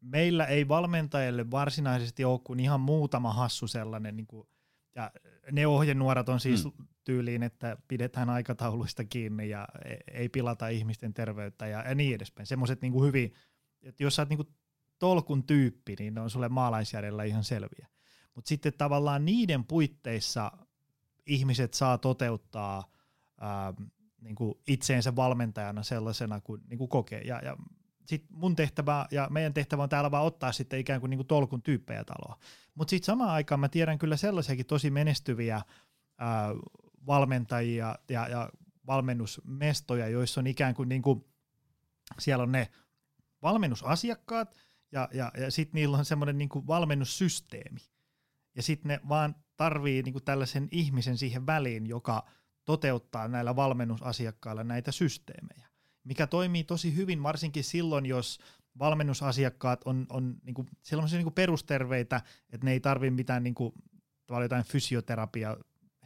[SPEAKER 2] meillä ei valmentajille varsinaisesti ole kuin ihan muutama hassu sellainen, niin kuin, ja ne ohjenuorat on siis mm. tyyliin, että pidetään aikatauluista kiinni ja e, ei pilata ihmisten terveyttä ja, ja niin edespäin. Semmoiset niin hyvin, että jos sä oot niin kuin tolkun tyyppi, niin ne on sulle maalaisjärjellä ihan selviä. Mutta sitten tavallaan niiden puitteissa ihmiset saa toteuttaa niin kuin itseensä valmentajana sellaisena kuin, niin kuin kokee. Ja, ja sit mun tehtävä ja meidän tehtävä on täällä vaan ottaa sitten ikään kuin, niin kuin tolkun tyyppejä taloa. Mutta sitten samaan aikaan mä tiedän kyllä sellaisiakin tosi menestyviä ää, valmentajia ja, ja valmennusmestoja, joissa on ikään kuin, niin kuin siellä on ne valmennusasiakkaat ja, ja, ja sitten niillä on semmoinen niin valmennussysteemi. Ja sitten ne vaan tarvii niin kuin tällaisen ihmisen siihen väliin, joka – toteuttaa näillä valmennusasiakkailla näitä systeemejä, mikä toimii tosi hyvin varsinkin silloin, jos valmennusasiakkaat on, on niinku, sellaisia niinku perusterveitä, että ne ei tarvitse mitään niinku, jotain fysioterapia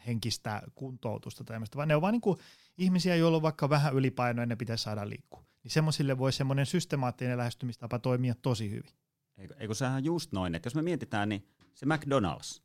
[SPEAKER 2] henkistä kuntoutusta tai tämmöistä, vaan ne on vain niinku ihmisiä, joilla on vaikka vähän ylipainoa ja ne pitäisi saada liikkua. Niin semmoisille voi semmoinen systemaattinen lähestymistapa toimia tosi hyvin.
[SPEAKER 3] Eikö, eikö sehän just noin, että jos me mietitään, niin se McDonald's,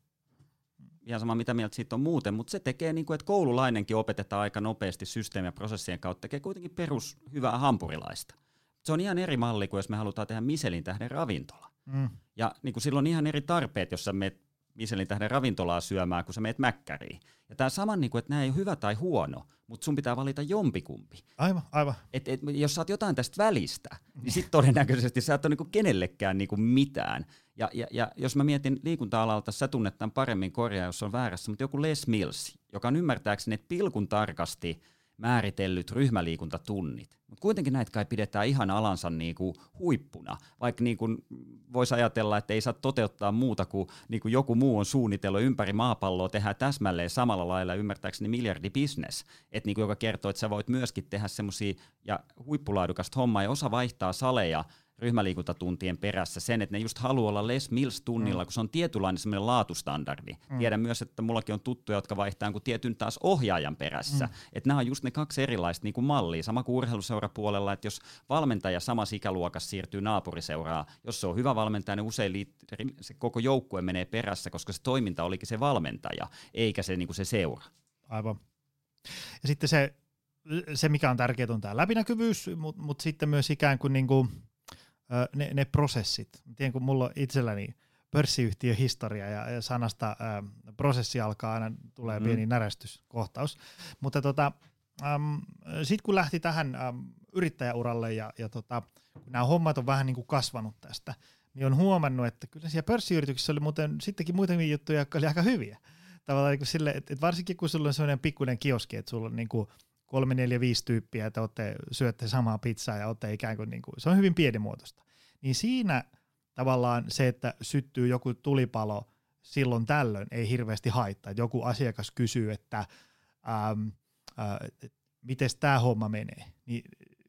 [SPEAKER 3] ihan sama mitä mieltä siitä on muuten, mutta se tekee niin kuin, että koululainenkin opetetaan aika nopeasti systeemien ja prosessien kautta, tekee kuitenkin perus hyvää hampurilaista. Se on ihan eri malli kuin jos me halutaan tehdä Michelin tähden ravintola. Mm. Ja niin kuin silloin on ihan eri tarpeet, jos sä menet Michelin tähden ravintolaa syömään, kun sä meet mäkkäriin. Ja tämä sama, niin kuin, että nämä ei ole hyvä tai huono, mutta sun pitää valita jompikumpi.
[SPEAKER 2] Aivan, aivan.
[SPEAKER 3] Et, et, jos saat jotain tästä välistä, niin sitten todennäköisesti sä et ole niin kenellekään niin mitään. Ja, ja, ja jos mä mietin liikunta-alalta, sä tunnet tämän paremmin korjaa, jos on väärässä, mutta joku Les Mills, joka on ymmärtääkseni, että pilkun tarkasti määritellyt ryhmäliikuntatunnit. Mutta kuitenkin näitä kai pidetään ihan alansa niinku huippuna, vaikka niinku voisi ajatella, että ei saa toteuttaa muuta kuin niinku joku muu on suunnitellut ympäri maapalloa, tehdään täsmälleen samalla lailla ymmärtääkseni miljardibisnes, että niinku, joka kertoo, että sä voit myöskin tehdä semmoisia ja huippulaadukasta hommaa ja osa vaihtaa saleja ryhmäliikuntatuntien perässä sen, että ne just haluaa olla Les Mills tunnilla, mm. kun se on tietynlainen semmoinen laatustandardi. Mm. Tiedän myös, että mullakin on tuttuja, jotka vaihtaa kuin tietyn taas ohjaajan perässä. Mm. Että nämä on just ne kaksi erilaista niin kuin mallia. Sama kuin urheiluseurapuolella, että jos valmentaja samassa ikäluokassa siirtyy naapuriseuraa, jos se on hyvä valmentaja, niin usein liit- se koko joukkue menee perässä, koska se toiminta olikin se valmentaja, eikä se, niin kuin se seura.
[SPEAKER 2] Aivan. Ja sitten se, se mikä on tärkeää, on tämä läpinäkyvyys, mutta mut sitten myös ikään kuin, niin kuin ne, ne prosessit. Tiedän, kun mulla on itselläni pörssiyhtiöhistoria ja, ja sanasta ää, prosessi alkaa aina, tulee mm. pieni närästyskohtaus. Mutta tota, sitten kun lähti tähän äm, yrittäjäuralle ja, ja tota, nämä hommat on vähän niin kuin kasvanut tästä, niin on huomannut, että kyllä siellä pörssiyrityksissä oli muuten sittenkin muitakin juttuja, jotka oli aika hyviä. Tavallaan niin kuin sille, että, että varsinkin kun sulla on sellainen pikkuinen kioski, että sulla on niin kuin kolme, neljä, viisi tyyppiä, että olette, syötte samaa pizzaa ja olette ikään kuin, niin kuin, se on hyvin pienimuotoista. Niin siinä tavallaan se, että syttyy joku tulipalo silloin tällöin ei hirveästi haittaa. Joku asiakas kysyy, että ähm, äh, miten tämä homma menee. Niin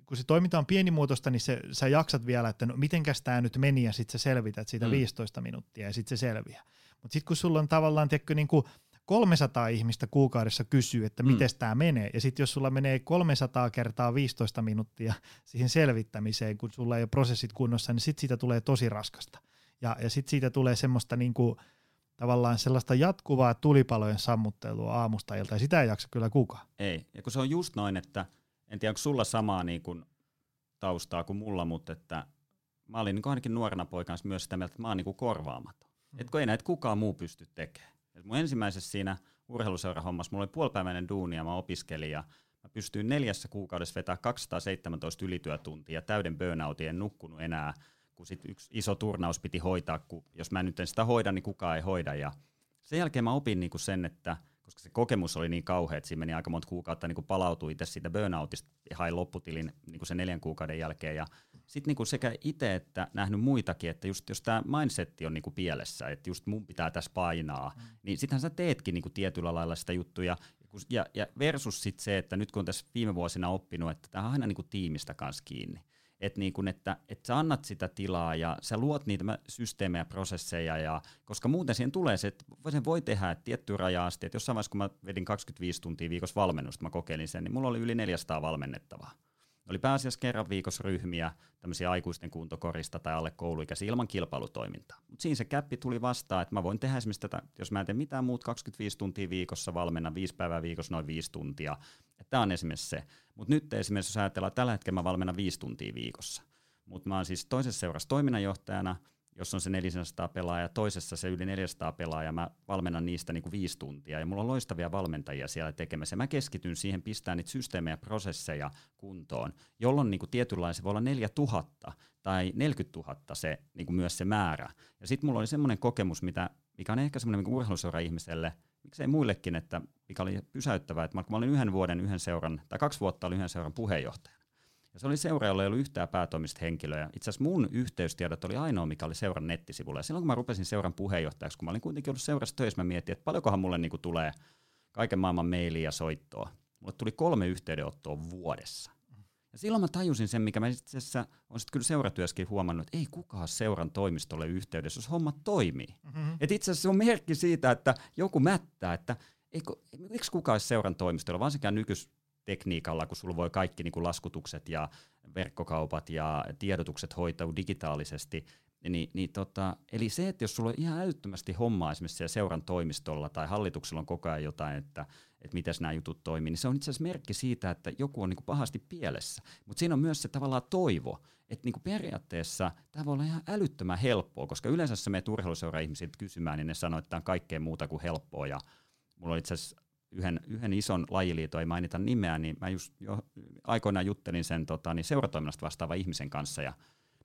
[SPEAKER 2] kun se toiminta on pienimuotoista, niin se, sä jaksat vielä, että no mitenkäs tämä nyt meni ja sitten sä selvität siitä mm. 15 minuuttia ja sitten se selviää. Mutta sitten kun sulla on tavallaan tiedätkö, niin kuin 300 ihmistä kuukaudessa kysyy, että mm. miten tämä menee, ja sitten jos sulla menee 300 kertaa 15 minuuttia siihen selvittämiseen, kun sulla ei ole prosessit kunnossa, niin sitten siitä tulee tosi raskasta. Ja, ja sitten siitä tulee semmoista niin kuin, tavallaan sellaista jatkuvaa tulipalojen sammuttelua aamusta ilta, ja sitä ei jaksa kyllä kukaan.
[SPEAKER 3] Ei, ja kun se on just noin, että en tiedä, onko sulla samaa niin kuin taustaa kuin mulla, mutta että mä olin niin ainakin nuorena poikana myös sitä mieltä, että mä oon niin korvaamaton. Mm. Kun ei näitä kukaan muu pysty tekemään. Et mun ensimmäisessä siinä urheiluseurahommassa mulla oli puolipäiväinen duuni ja mä opiskelin ja mä pystyin neljässä kuukaudessa vetää 217 ylityötuntia täyden burnoutin, en nukkunut enää, kun sit yksi iso turnaus piti hoitaa, kun jos mä nyt en sitä hoida, niin kukaan ei hoida. Ja sen jälkeen mä opin niinku sen, että koska se kokemus oli niin kauhea, että siinä meni aika monta kuukautta niin palautui itse siitä burnoutista ja hain lopputilin niin sen neljän kuukauden jälkeen. Ja sitten niin sekä itse että nähnyt muitakin, että just jos tämä mindsetti on niin kuin pielessä, että just mun pitää tässä painaa, mm. niin sittenhän sä teetkin niin kuin tietyllä lailla sitä juttuja. Ja, ja versus sitten se, että nyt kun on tässä viime vuosina oppinut, että tämä on aina niin kuin tiimistä kanssa kiinni että, niin kun, että, että sä annat sitä tilaa ja sä luot niitä systeemejä, prosesseja, ja, koska muuten siihen tulee se, että sen voi tehdä että tiettyä rajaa asti, että jossain vaiheessa kun mä vedin 25 tuntia viikossa valmennusta, mä kokeilin sen, niin mulla oli yli 400 valmennettavaa. Oli pääasiassa kerran viikossa ryhmiä, tämmöisiä aikuisten kuntokorista tai alle kouluikäisiä ilman kilpailutoimintaa. Mutta siinä se käppi tuli vastaan, että mä voin tehdä esimerkiksi tätä, jos mä en tee mitään muuta 25 tuntia viikossa, valmenna viisi päivää viikossa noin viisi tuntia. Tämä on esimerkiksi se. Mutta nyt esimerkiksi jos ajatellaan, tällä hetkellä mä valmennan viisi tuntia viikossa. Mutta mä oon siis toisessa seurassa toiminnanjohtajana – jos on se 400 pelaajaa, toisessa se yli 400 pelaajaa, mä valmennan niistä niin kuin viisi tuntia, ja mulla on loistavia valmentajia siellä tekemässä. Mä keskityn siihen, pistää niitä systeemejä ja prosesseja kuntoon, jolloin niin kuin tietynlainen voi olla 4000 tai 40 000 se niin kuin myös se määrä. Ja sitten mulla oli semmoinen kokemus, mitä, mikä on ehkä semmoinen niin urheiluseura-ihmiselle, miksei muillekin, että mikä oli pysäyttävää, että mä olin yhden vuoden yhden seuran, tai kaksi vuotta olin yhden seuran puheenjohtaja. Ja se oli seura, jolla ei ollut yhtään päätoimista henkilöä. Itse asiassa mun yhteystiedot oli ainoa, mikä oli seuran nettisivulla. Ja silloin kun mä rupesin seuran puheenjohtajaksi, kun mä olin kuitenkin ollut seurassa töissä, mä mietin, että paljonkohan mulle niinku tulee kaiken maailman mailia ja soittoa. Mulle tuli kolme yhteydenottoa vuodessa. Ja silloin mä tajusin sen, mikä mä itse asiassa olen sitten kyllä seuratyöskin huomannut, että ei kukaan seuran toimistolle yhteydessä, jos homma toimii. Mm-hmm. Et itse asiassa se on merkki siitä, että joku mättää, että eikö, miksi kukaan seuran toimistolla, vaan sekä nykys tekniikalla, kun sulla voi kaikki niin kuin laskutukset ja verkkokaupat ja tiedotukset hoitaa digitaalisesti. Niin, niin tota, eli se, että jos sulla on ihan älyttömästi hommaa esimerkiksi seuran toimistolla tai hallituksella on koko ajan jotain, että, että miten nämä jutut toimii, niin se on itse asiassa merkki siitä, että joku on niin kuin pahasti pielessä. Mutta siinä on myös se tavallaan toivo, että niin kuin periaatteessa tämä voi olla ihan älyttömän helppoa, koska yleensä se meidän urheiluseura ihmisiltä kysymään, niin ne sanoo, että tämä on kaikkea muuta kuin helppoa. Ja mulla on itse asiassa yhden, yhden ison lajiliiton, ei mainita nimeä, niin mä just jo aikoinaan juttelin sen tota, niin seuratoiminnasta vastaava ihmisen kanssa ja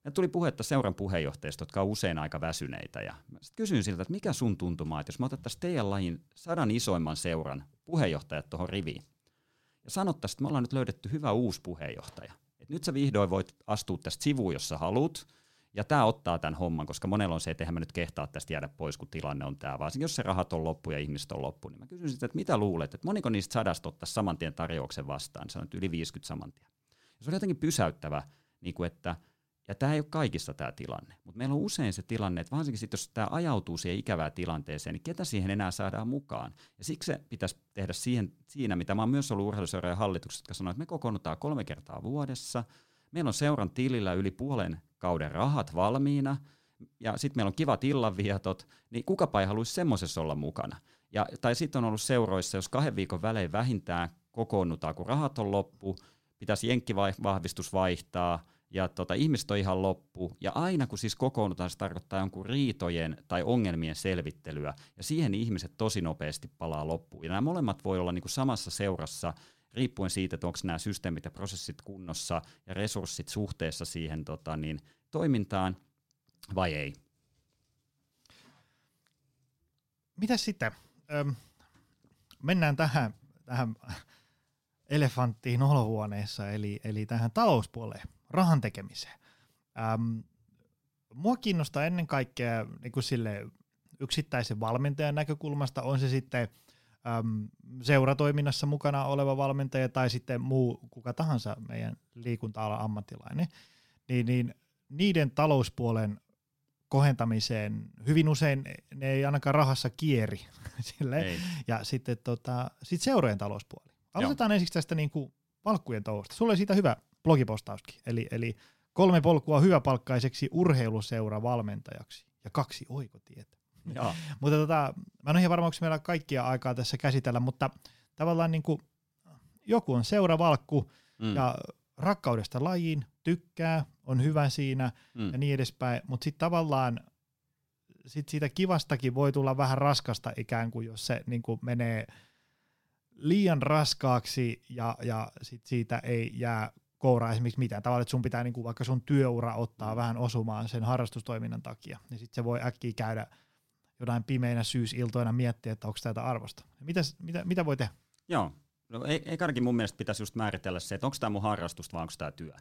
[SPEAKER 3] me tuli puhetta seuran puheenjohtajista, jotka on usein aika väsyneitä. Ja sit kysyin siltä, että mikä sun tuntuma, että jos me otettaisiin teidän lajin sadan isoimman seuran puheenjohtajat tuohon riviin, ja sanottaisiin, että me ollaan nyt löydetty hyvä uusi puheenjohtaja. Et nyt sä vihdoin voit astua tästä sivuun, jos sä haluat, ja tämä ottaa tämän homman, koska monella on se, että eihän mä nyt kehtaa tästä jäädä pois, kun tilanne on tämä. Varsinkin jos se rahat on loppu ja ihmiset on loppu, niin mä kysyn sitä, että mitä luulet, että moniko niistä sadasta ottaisi saman tien tarjouksen vastaan. Se on yli 50 saman tien. Ja se oli jotenkin pysäyttävä, niin kuin että Ja tämä ei ole kaikissa tämä tilanne, mutta meillä on usein se tilanne, että varsinkin sitten, jos tämä ajautuu siihen ikävään tilanteeseen, niin ketä siihen enää saadaan mukaan? Ja siksi se pitäisi tehdä siihen, siinä, mitä mä oon myös ollut urheiluseurojen hallituksessa, jotka sanoo, että me kokoonnutaan kolme kertaa vuodessa, meillä on seuran tilillä yli puolen kauden rahat valmiina, ja sitten meillä on kivat illanvietot, niin kukapa ei haluaisi semmoisessa olla mukana. Ja, tai sitten on ollut seuroissa, jos kahden viikon välein vähintään kokoonnutaan, kun rahat on loppu, pitäisi jenkkivahvistus vaihtaa, ja tota, ihmiset on ihan loppu. Ja aina kun siis kokoonnutaan, se tarkoittaa jonkun riitojen tai ongelmien selvittelyä, ja siihen ihmiset tosi nopeasti palaa loppuun. Ja nämä molemmat voi olla niin kuin samassa seurassa, riippuen siitä, että onko nämä systeemit ja prosessit kunnossa ja resurssit suhteessa siihen tota, niin, toimintaan vai ei.
[SPEAKER 2] Mitä sitten? Öm, mennään tähän, tähän elefanttiin olohuoneessa, eli, eli tähän talouspuoleen, rahan tekemiseen. Öm, mua kiinnostaa ennen kaikkea niin sille yksittäisen valmentajan näkökulmasta, on se sitten äm, seuratoiminnassa mukana oleva valmentaja tai sitten muu kuka tahansa meidän liikunta-alan ammattilainen, niin, niin niiden talouspuolen kohentamiseen hyvin usein ne ei ainakaan rahassa kieri. Sille. Ei. Ja sitten tota, sit seurojen talouspuoli. Aloitetaan Joo. ensiksi tästä niin kuin palkkujen touhusta. Sulla oli siitä hyvä blogipostauskin. Eli, eli kolme polkua hyväpalkkaiseksi urheiluseura valmentajaksi ja kaksi oikotietä. mutta tota, mä en ole ihan varma, onko meillä kaikkia aikaa tässä käsitellä, mutta tavallaan niin kuin, joku on seuravalkku mm. ja rakkaudesta lajiin, tykkää, on hyvä siinä mm. ja niin edespäin, mutta sitten tavallaan sit siitä kivastakin voi tulla vähän raskasta ikään kuin, jos se niin kuin menee liian raskaaksi ja, ja sit siitä ei jää kouraa esimerkiksi mitään. Tavallaan, että sun pitää niin kuin vaikka sun työura ottaa mm. vähän osumaan sen harrastustoiminnan takia, niin sitten se voi äkkiä käydä jonain pimeinä syysiltoina miettiä, että onko tätä arvosta. Mitäs, mitä, mitä voi tehdä?
[SPEAKER 3] Joo, no ei, ei mun mielestä pitäisi just määritellä se, että onko tämä mun harrastusta vai onko tämä työ.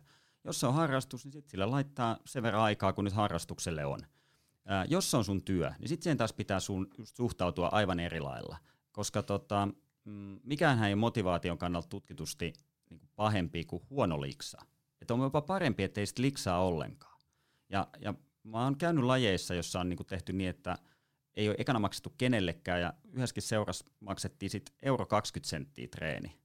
[SPEAKER 3] Jos se on harrastus, niin sitten sille laittaa sen verran aikaa, kun nyt harrastukselle on. Ää, jos se on sun työ, niin sitten siihen taas pitää sun just suhtautua aivan eri lailla. Koska tota, mm, mikään ei motivaation kannalta tutkitusti niin pahempi kuin huono liksa. Että on jopa parempi, ettei sitten liksaa ollenkaan. Ja, ja mä oon käynyt lajeissa, jossa on niin tehty niin, että – ei ole ekana maksettu kenellekään ja yhdessäkin seurassa maksettiin sitten euro 20 senttiä treeni.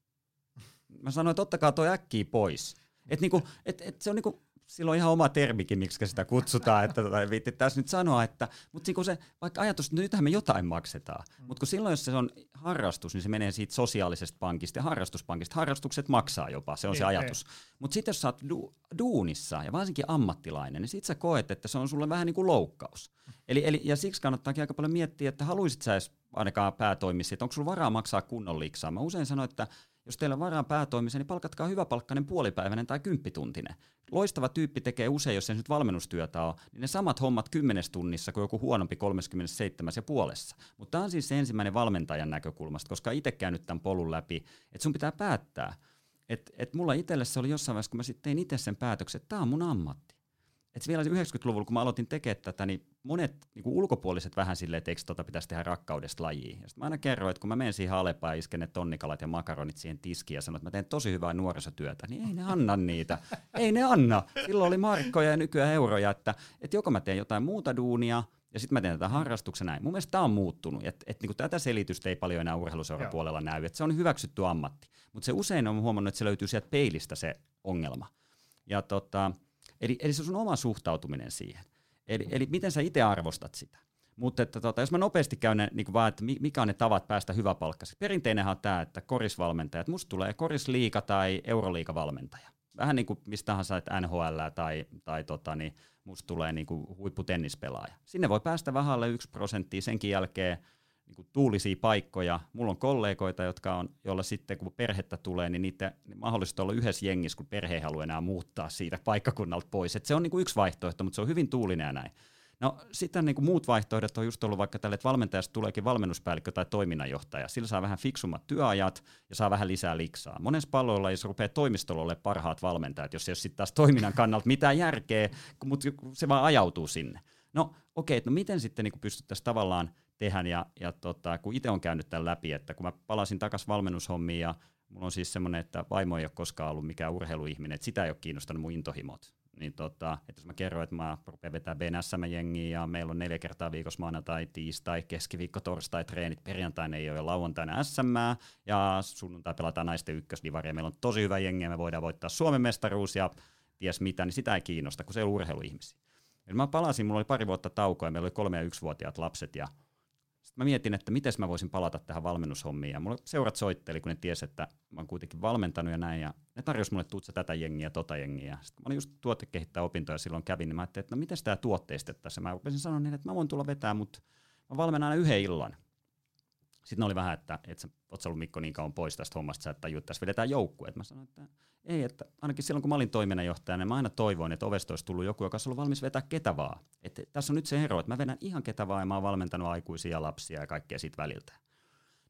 [SPEAKER 3] Mä sanoin, että ottakaa toi äkkiä pois. Et niinku, et, et se on niinku, sillä on ihan oma termikin, miksi sitä kutsutaan, että tota, tässä nyt sanoa, että, mutta niinku se, vaikka ajatus, että nythän me jotain maksetaan, mm. mutta kun silloin, jos se on harrastus, niin se menee siitä sosiaalisesta pankista ja harrastuspankista. Harrastukset maksaa jopa, se on ei, se ajatus. Mutta sitten jos sä oot du- duunissa ja varsinkin ammattilainen, niin sitten sä koet, että se on sulle vähän niin kuin loukkaus. Eli, eli, ja siksi kannattaakin aika paljon miettiä, että haluaisit sä edes ainakaan päätoimissa, että onko sulla varaa maksaa kunnon liksaa. Mä usein sanon, että jos teillä on varaa päätoimiseen, niin palkatkaa hyväpalkkainen puolipäiväinen tai kymppituntinen. Loistava tyyppi tekee usein, jos se nyt valmennustyötä on, niin ne samat hommat kymmenes tunnissa kuin joku huonompi 37 ja puolessa. Mutta tämä on siis ensimmäinen valmentajan näkökulmasta, koska itse käynyt tämän polun läpi, että sun pitää päättää. Että et mulla itselle se oli jossain vaiheessa, kun mä sitten tein itse sen päätöksen, että tämä on mun ammatti että vielä 90-luvulla, kun mä aloitin tekemään tätä, niin monet niin ulkopuoliset vähän silleen, että eikö tota pitäisi tehdä rakkaudesta lajiin. Ja sitten mä aina kerroin, että kun mä menen siihen Alepaan ja isken ne tonnikalat ja makaronit siihen tiskiin ja sanon, että mä teen tosi hyvää nuorisotyötä, niin ei ne anna niitä. ei ne anna. Silloin oli markkoja ja nykyään euroja, että, että joko mä teen jotain muuta duunia, ja sitten mä teen tätä harrastuksena näin. Mun mielestä tämä on muuttunut, että et, niinku tätä selitystä ei paljon enää urheiluseurapuolella näy, että se on hyväksytty ammatti. Mutta se usein on huomannut, että se löytyy sieltä peilistä se ongelma. Ja tota, Eli, eli se sun oma suhtautuminen siihen. Eli, eli miten sä itse arvostat sitä. Mutta että tota, jos mä nopeasti käyn niin vaan, että mikä on ne tavat päästä hyväpalkkaisesti. Perinteinenhän on tämä, että korisvalmentajat, musta tulee korisliika tai euroliikavalmentaja. Vähän niin kuin mistä tahansa, että NHL tai, tai tota, niin musta tulee niin kuin huipputennispelaaja. Sinne voi päästä vähälle yksi prosenttia, senkin jälkeen niin kuin tuulisia paikkoja. Mulla on kollegoita, jotka on, joilla sitten kun perhettä tulee, niin niitä niin mahdollista olla yhdessä jengissä, kun perhe ei halua enää muuttaa siitä paikkakunnalta pois. Et se on niin kuin yksi vaihtoehto, mutta se on hyvin tuulinen ja näin. No sitten niin kuin muut vaihtoehdot on just ollut vaikka tälle, että valmentajasta tuleekin valmennuspäällikkö tai toiminnanjohtaja. Sillä saa vähän fiksummat työajat ja saa vähän lisää liksaa. Monessa palloilla, jos rupeaa toimistolle parhaat valmentajat, jos ei ole sitten taas toiminnan kannalta mitään järkeä, mutta se vaan ajautuu sinne. No okei, okay, no miten sitten niin pystyttäisiin tavallaan tehdä. Ja, ja tota, kun itse on käynyt tämän läpi, että kun mä palasin takaisin valmennushommiin ja mulla on siis semmoinen, että vaimo ei ole koskaan ollut mikään urheiluihminen, että sitä ei ole kiinnostanut mun intohimot. niin tota, että jos mä kerroin, että mä rupean vetää BNSM-jengiä ja meillä on neljä kertaa viikossa maanantai, tiistai, keskiviikko, torstai treenit, perjantaina ei ole ja lauantaina SM ja sunnuntai pelataan naisten ykkösdivaria. Meillä on tosi hyvä jengi ja me voidaan voittaa Suomen mestaruus ja ties mitä, niin sitä ei kiinnosta, kun se ei ole urheiluihmisiä. Eli mä palasin, mulla oli pari vuotta taukoa ja meillä oli kolme- ja yksivuotiaat lapset ja sitten mä mietin, että miten mä voisin palata tähän valmennushommiin. Ja mulle seurat soitteli, kun ne tiesi, että mä oon kuitenkin valmentanut ja näin. Ja ne tarjosi mulle tuutsa tätä jengiä, tota jengiä. Sitten mä olin just tuotekehittää opintoja silloin kävin, niin mä ajattelin, että no miten tämä tuotteistettaisiin. Mä rupesin sanoa niin, että mä voin tulla vetää, mutta mä valmennan aina yhden illan. Sitten ne oli vähän, että et sä oot ollut Mikko niin kauan pois tästä hommasta, sä et tajua, että tässä vedetään joukkue. Mä sanoin, että ei, että ainakin silloin kun mä olin toiminnanjohtajana, niin mä aina toivoin, että ovesta olisi tullut joku, joka olisi ollut valmis vetää ketä vaan. Että tässä on nyt se ero, että mä vedän ihan ketä vaan ja mä oon valmentanut aikuisia ja lapsia ja kaikkea siitä väliltä.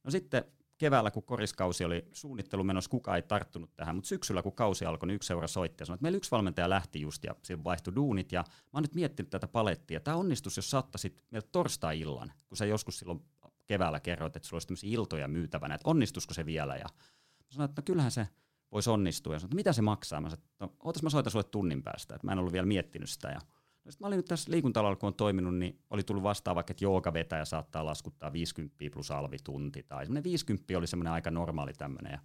[SPEAKER 3] No sitten keväällä, kun koriskausi oli suunnittelu menossa, kukaan ei tarttunut tähän, mutta syksyllä, kun kausi alkoi, niin yksi seura soitti ja sanoi, että meillä yksi valmentaja lähti just ja siinä vaihtui duunit ja mä oon nyt miettinyt tätä palettia. Tämä onnistus, jos saattaisit meiltä torstai-illan, kun sä joskus silloin keväällä kerroit, että sulla olisi tämmöisiä iltoja myytävänä, että onnistuisiko se vielä ja mä sanoin, että no kyllähän se voisi onnistua. Ja sanoin, että mitä se maksaa? Mä sanoin, että no, mä soitan sulle tunnin päästä, että mä en ollut vielä miettinyt sitä. Ja no sit mä olin nyt tässä liikuntalalla, kun on toiminut, niin oli tullut vastaan vaikka, että joogavetäjä saattaa laskuttaa 50 plus alvitunti tai semmoinen 50 oli semmoinen aika normaali tämmöinen. Ja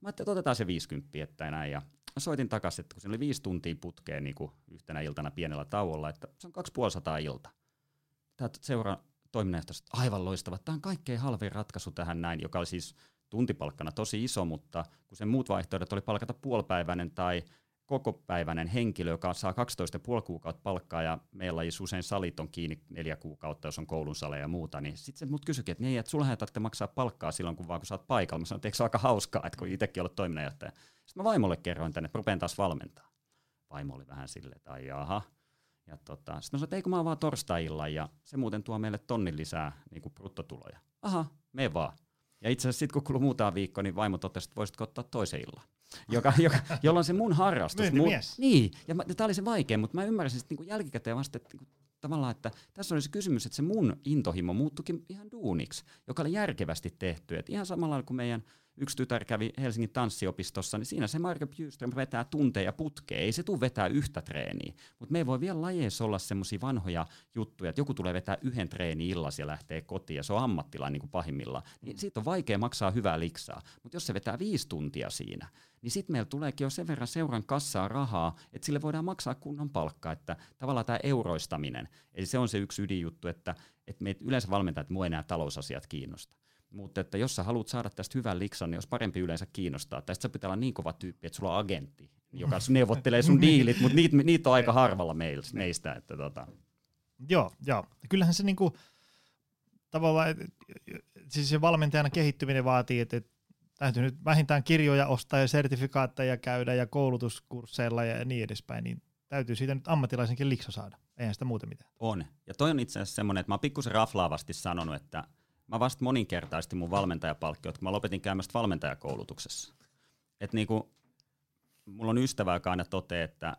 [SPEAKER 3] mä ajattelin, että otetaan se 50, että näin. Ja mä soitin takaisin, että kun siinä oli viisi tuntia putkeen niin kuin yhtenä iltana pienellä tauolla, että se on 2500 ilta. Tämä seuraa toiminnanjohtajasta aivan loistava. Tämä on kaikkein halvin ratkaisu tähän näin, joka oli siis tuntipalkkana tosi iso, mutta kun sen muut vaihtoehdot oli palkata puolipäiväinen tai kokopäiväinen henkilö, joka saa 12,5 kuukautta palkkaa ja meillä ei usein salit on kiinni neljä kuukautta, jos on koulun saleja ja muuta, niin sitten se mut kysyikin, että niin, että sulla ei maksaa palkkaa silloin, kun vaan kun sä oot paikalla. Mä sanoin, että eikö se ole aika hauskaa, että kun itsekin ollut toiminnanjohtaja. Sitten mä vaimolle kerroin tänne, että rupean taas valmentaa. Vaimo oli vähän silleen, että jaha. Ja tota, sitten mä sanoin, että eikö mä oon vaan torstai ja se muuten tuo meille tonnin lisää niin kuin bruttotuloja. Aha, me vaan. Ja itse asiassa sitten kun kului muutama viikko, niin vaimo totesi, että voisitko ottaa toisen illan. Joka, joka, jolla on se mun harrastus.
[SPEAKER 2] Mun,
[SPEAKER 3] niin, ja tämä oli se vaikea, mutta mä ymmärsin sitten niin jälkikäteen vasta, että niin tavallaan, että tässä oli se kysymys, että se mun intohimo muuttukin ihan duuniksi, joka oli järkevästi tehty. Et ihan samalla kuin meidän yksi tytär kävi Helsingin tanssiopistossa, niin siinä se Marko Bjurström vetää tunteja putkeen. Ei se tule vetää yhtä treeniä, mutta me ei voi vielä lajeissa olla semmoisia vanhoja juttuja, että joku tulee vetää yhden treeni illassa ja lähtee kotiin ja se on ammattilainen niin kuin pahimmillaan. Niin siitä on vaikea maksaa hyvää liksaa, mutta jos se vetää viisi tuntia siinä, niin sitten meillä tuleekin jo sen verran seuran kassaa rahaa, että sille voidaan maksaa kunnon palkka, että tavallaan tämä euroistaminen, eli se on se yksi ydinjuttu, että, että me yleensä valmentajat, mua enää talousasiat kiinnosta. Mutta että jos sä haluat saada tästä hyvän liksan, niin olisi parempi yleensä kiinnostaa. Tästä sä pitää olla niin kova tyyppi, että sulla on agentti, joka neuvottelee sun diilit, mutta niitä, niitä on aika harvalla meistä. Että tota.
[SPEAKER 2] Joo, joo. Kyllähän se niinku, tavallaan, siis se valmentajana kehittyminen vaatii, että, täytyy nyt vähintään kirjoja ostaa ja sertifikaatteja käydä ja koulutuskursseilla ja niin edespäin, niin täytyy siitä nyt ammattilaisenkin liksa saada. Eihän sitä muuten mitään.
[SPEAKER 3] On. Ja toi on itse asiassa semmoinen, että mä oon pikkusen raflaavasti sanonut, että mä vasta moninkertaisesti mun valmentajapalkkiot, kun mä lopetin käymästä valmentajakoulutuksessa. Et niinku, mulla on ystävä, joka aina toteaa, että,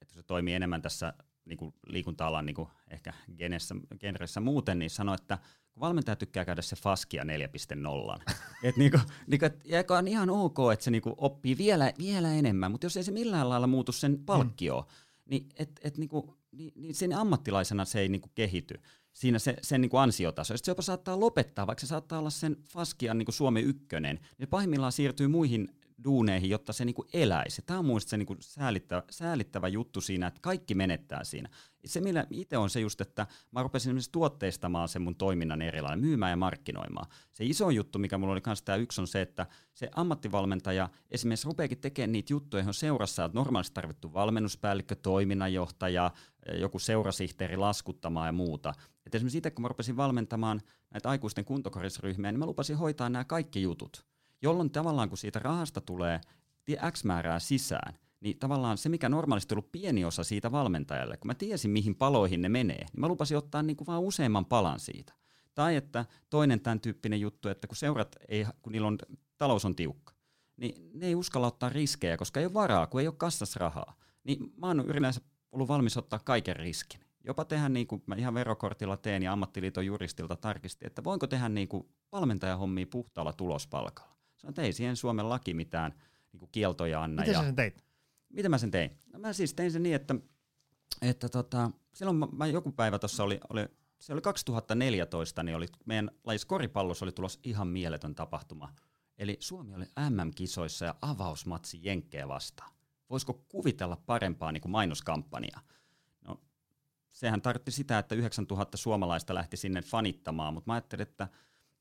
[SPEAKER 3] että se toimii enemmän tässä niinku liikunta-alan niinku ehkä genessä, genressä muuten, niin sanoi, että kun valmentaja tykkää käydä se Faskia 4.0. et niinku, niinku, et, ja on ihan ok, että se niinku oppii vielä, vielä enemmän, mutta jos ei se millään lailla muutu sen palkkioon, mm. niin, et, et niinku, niin, niin sen ammattilaisena se ei niinku kehity siinä se, sen niin kuin ansiotaso. Sitten se jopa saattaa lopettaa, vaikka se saattaa olla sen Faskian niin kuin Suomi ykkönen, niin pahimmillaan siirtyy muihin duuneihin, jotta se niinku eläisi. Tämä on mun se niinku säälittävä, säälittävä juttu siinä, että kaikki menettää siinä. Se, millä itse on se just, että mä rupesin esimerkiksi tuotteistamaan sen mun toiminnan erilainen, myymään ja markkinoimaan. Se iso juttu, mikä mulla oli kanssa tämä yksi, on se, että se ammattivalmentaja esimerkiksi rupeakin tekemään niitä juttuja, johon seurassa on normaalisti tarvittu valmennuspäällikkö, toiminnanjohtaja, joku seurasihteeri laskuttamaan ja muuta. Et esimerkiksi itse, kun mä rupesin valmentamaan näitä aikuisten kuntokarisryhmiä, niin mä lupasin hoitaa nämä kaikki jutut jolloin tavallaan kun siitä rahasta tulee X määrää sisään, niin tavallaan se, mikä normaalisti on ollut pieni osa siitä valmentajalle, kun mä tiesin, mihin paloihin ne menee, niin mä lupasin ottaa niin kuin vaan useamman palan siitä. Tai että toinen tämän tyyppinen juttu, että kun seurat, ei, kun niillä on, talous on tiukka, niin ne ei uskalla ottaa riskejä, koska ei ole varaa, kun ei ole kassassa rahaa. Niin mä oon yleensä ollut valmis ottaa kaiken riskin. Jopa tehdä niin kuin mä ihan verokortilla teen ja ammattiliiton juristilta tarkistin, että voinko tehdä niin kuin valmentajahommia puhtaalla tulospalkalla. Sanoin, että ei siihen Suomen laki mitään niin kuin kieltoja anna.
[SPEAKER 2] Miten ja, sä sen teit?
[SPEAKER 3] miten mä sen tein? No mä siis tein sen niin, että, että tota, silloin mä, mä joku päivä tuossa oli, oli, se oli 2014, niin oli meidän lajissa koripallossa oli tulossa ihan mieletön tapahtuma. Eli Suomi oli MM-kisoissa ja avausmatsi Jenkkejä vastaan. Voisiko kuvitella parempaa niin kuin mainoskampanjaa? No, sehän tarkoitti sitä, että 9000 suomalaista lähti sinne fanittamaan, mutta mä ajattelin, että,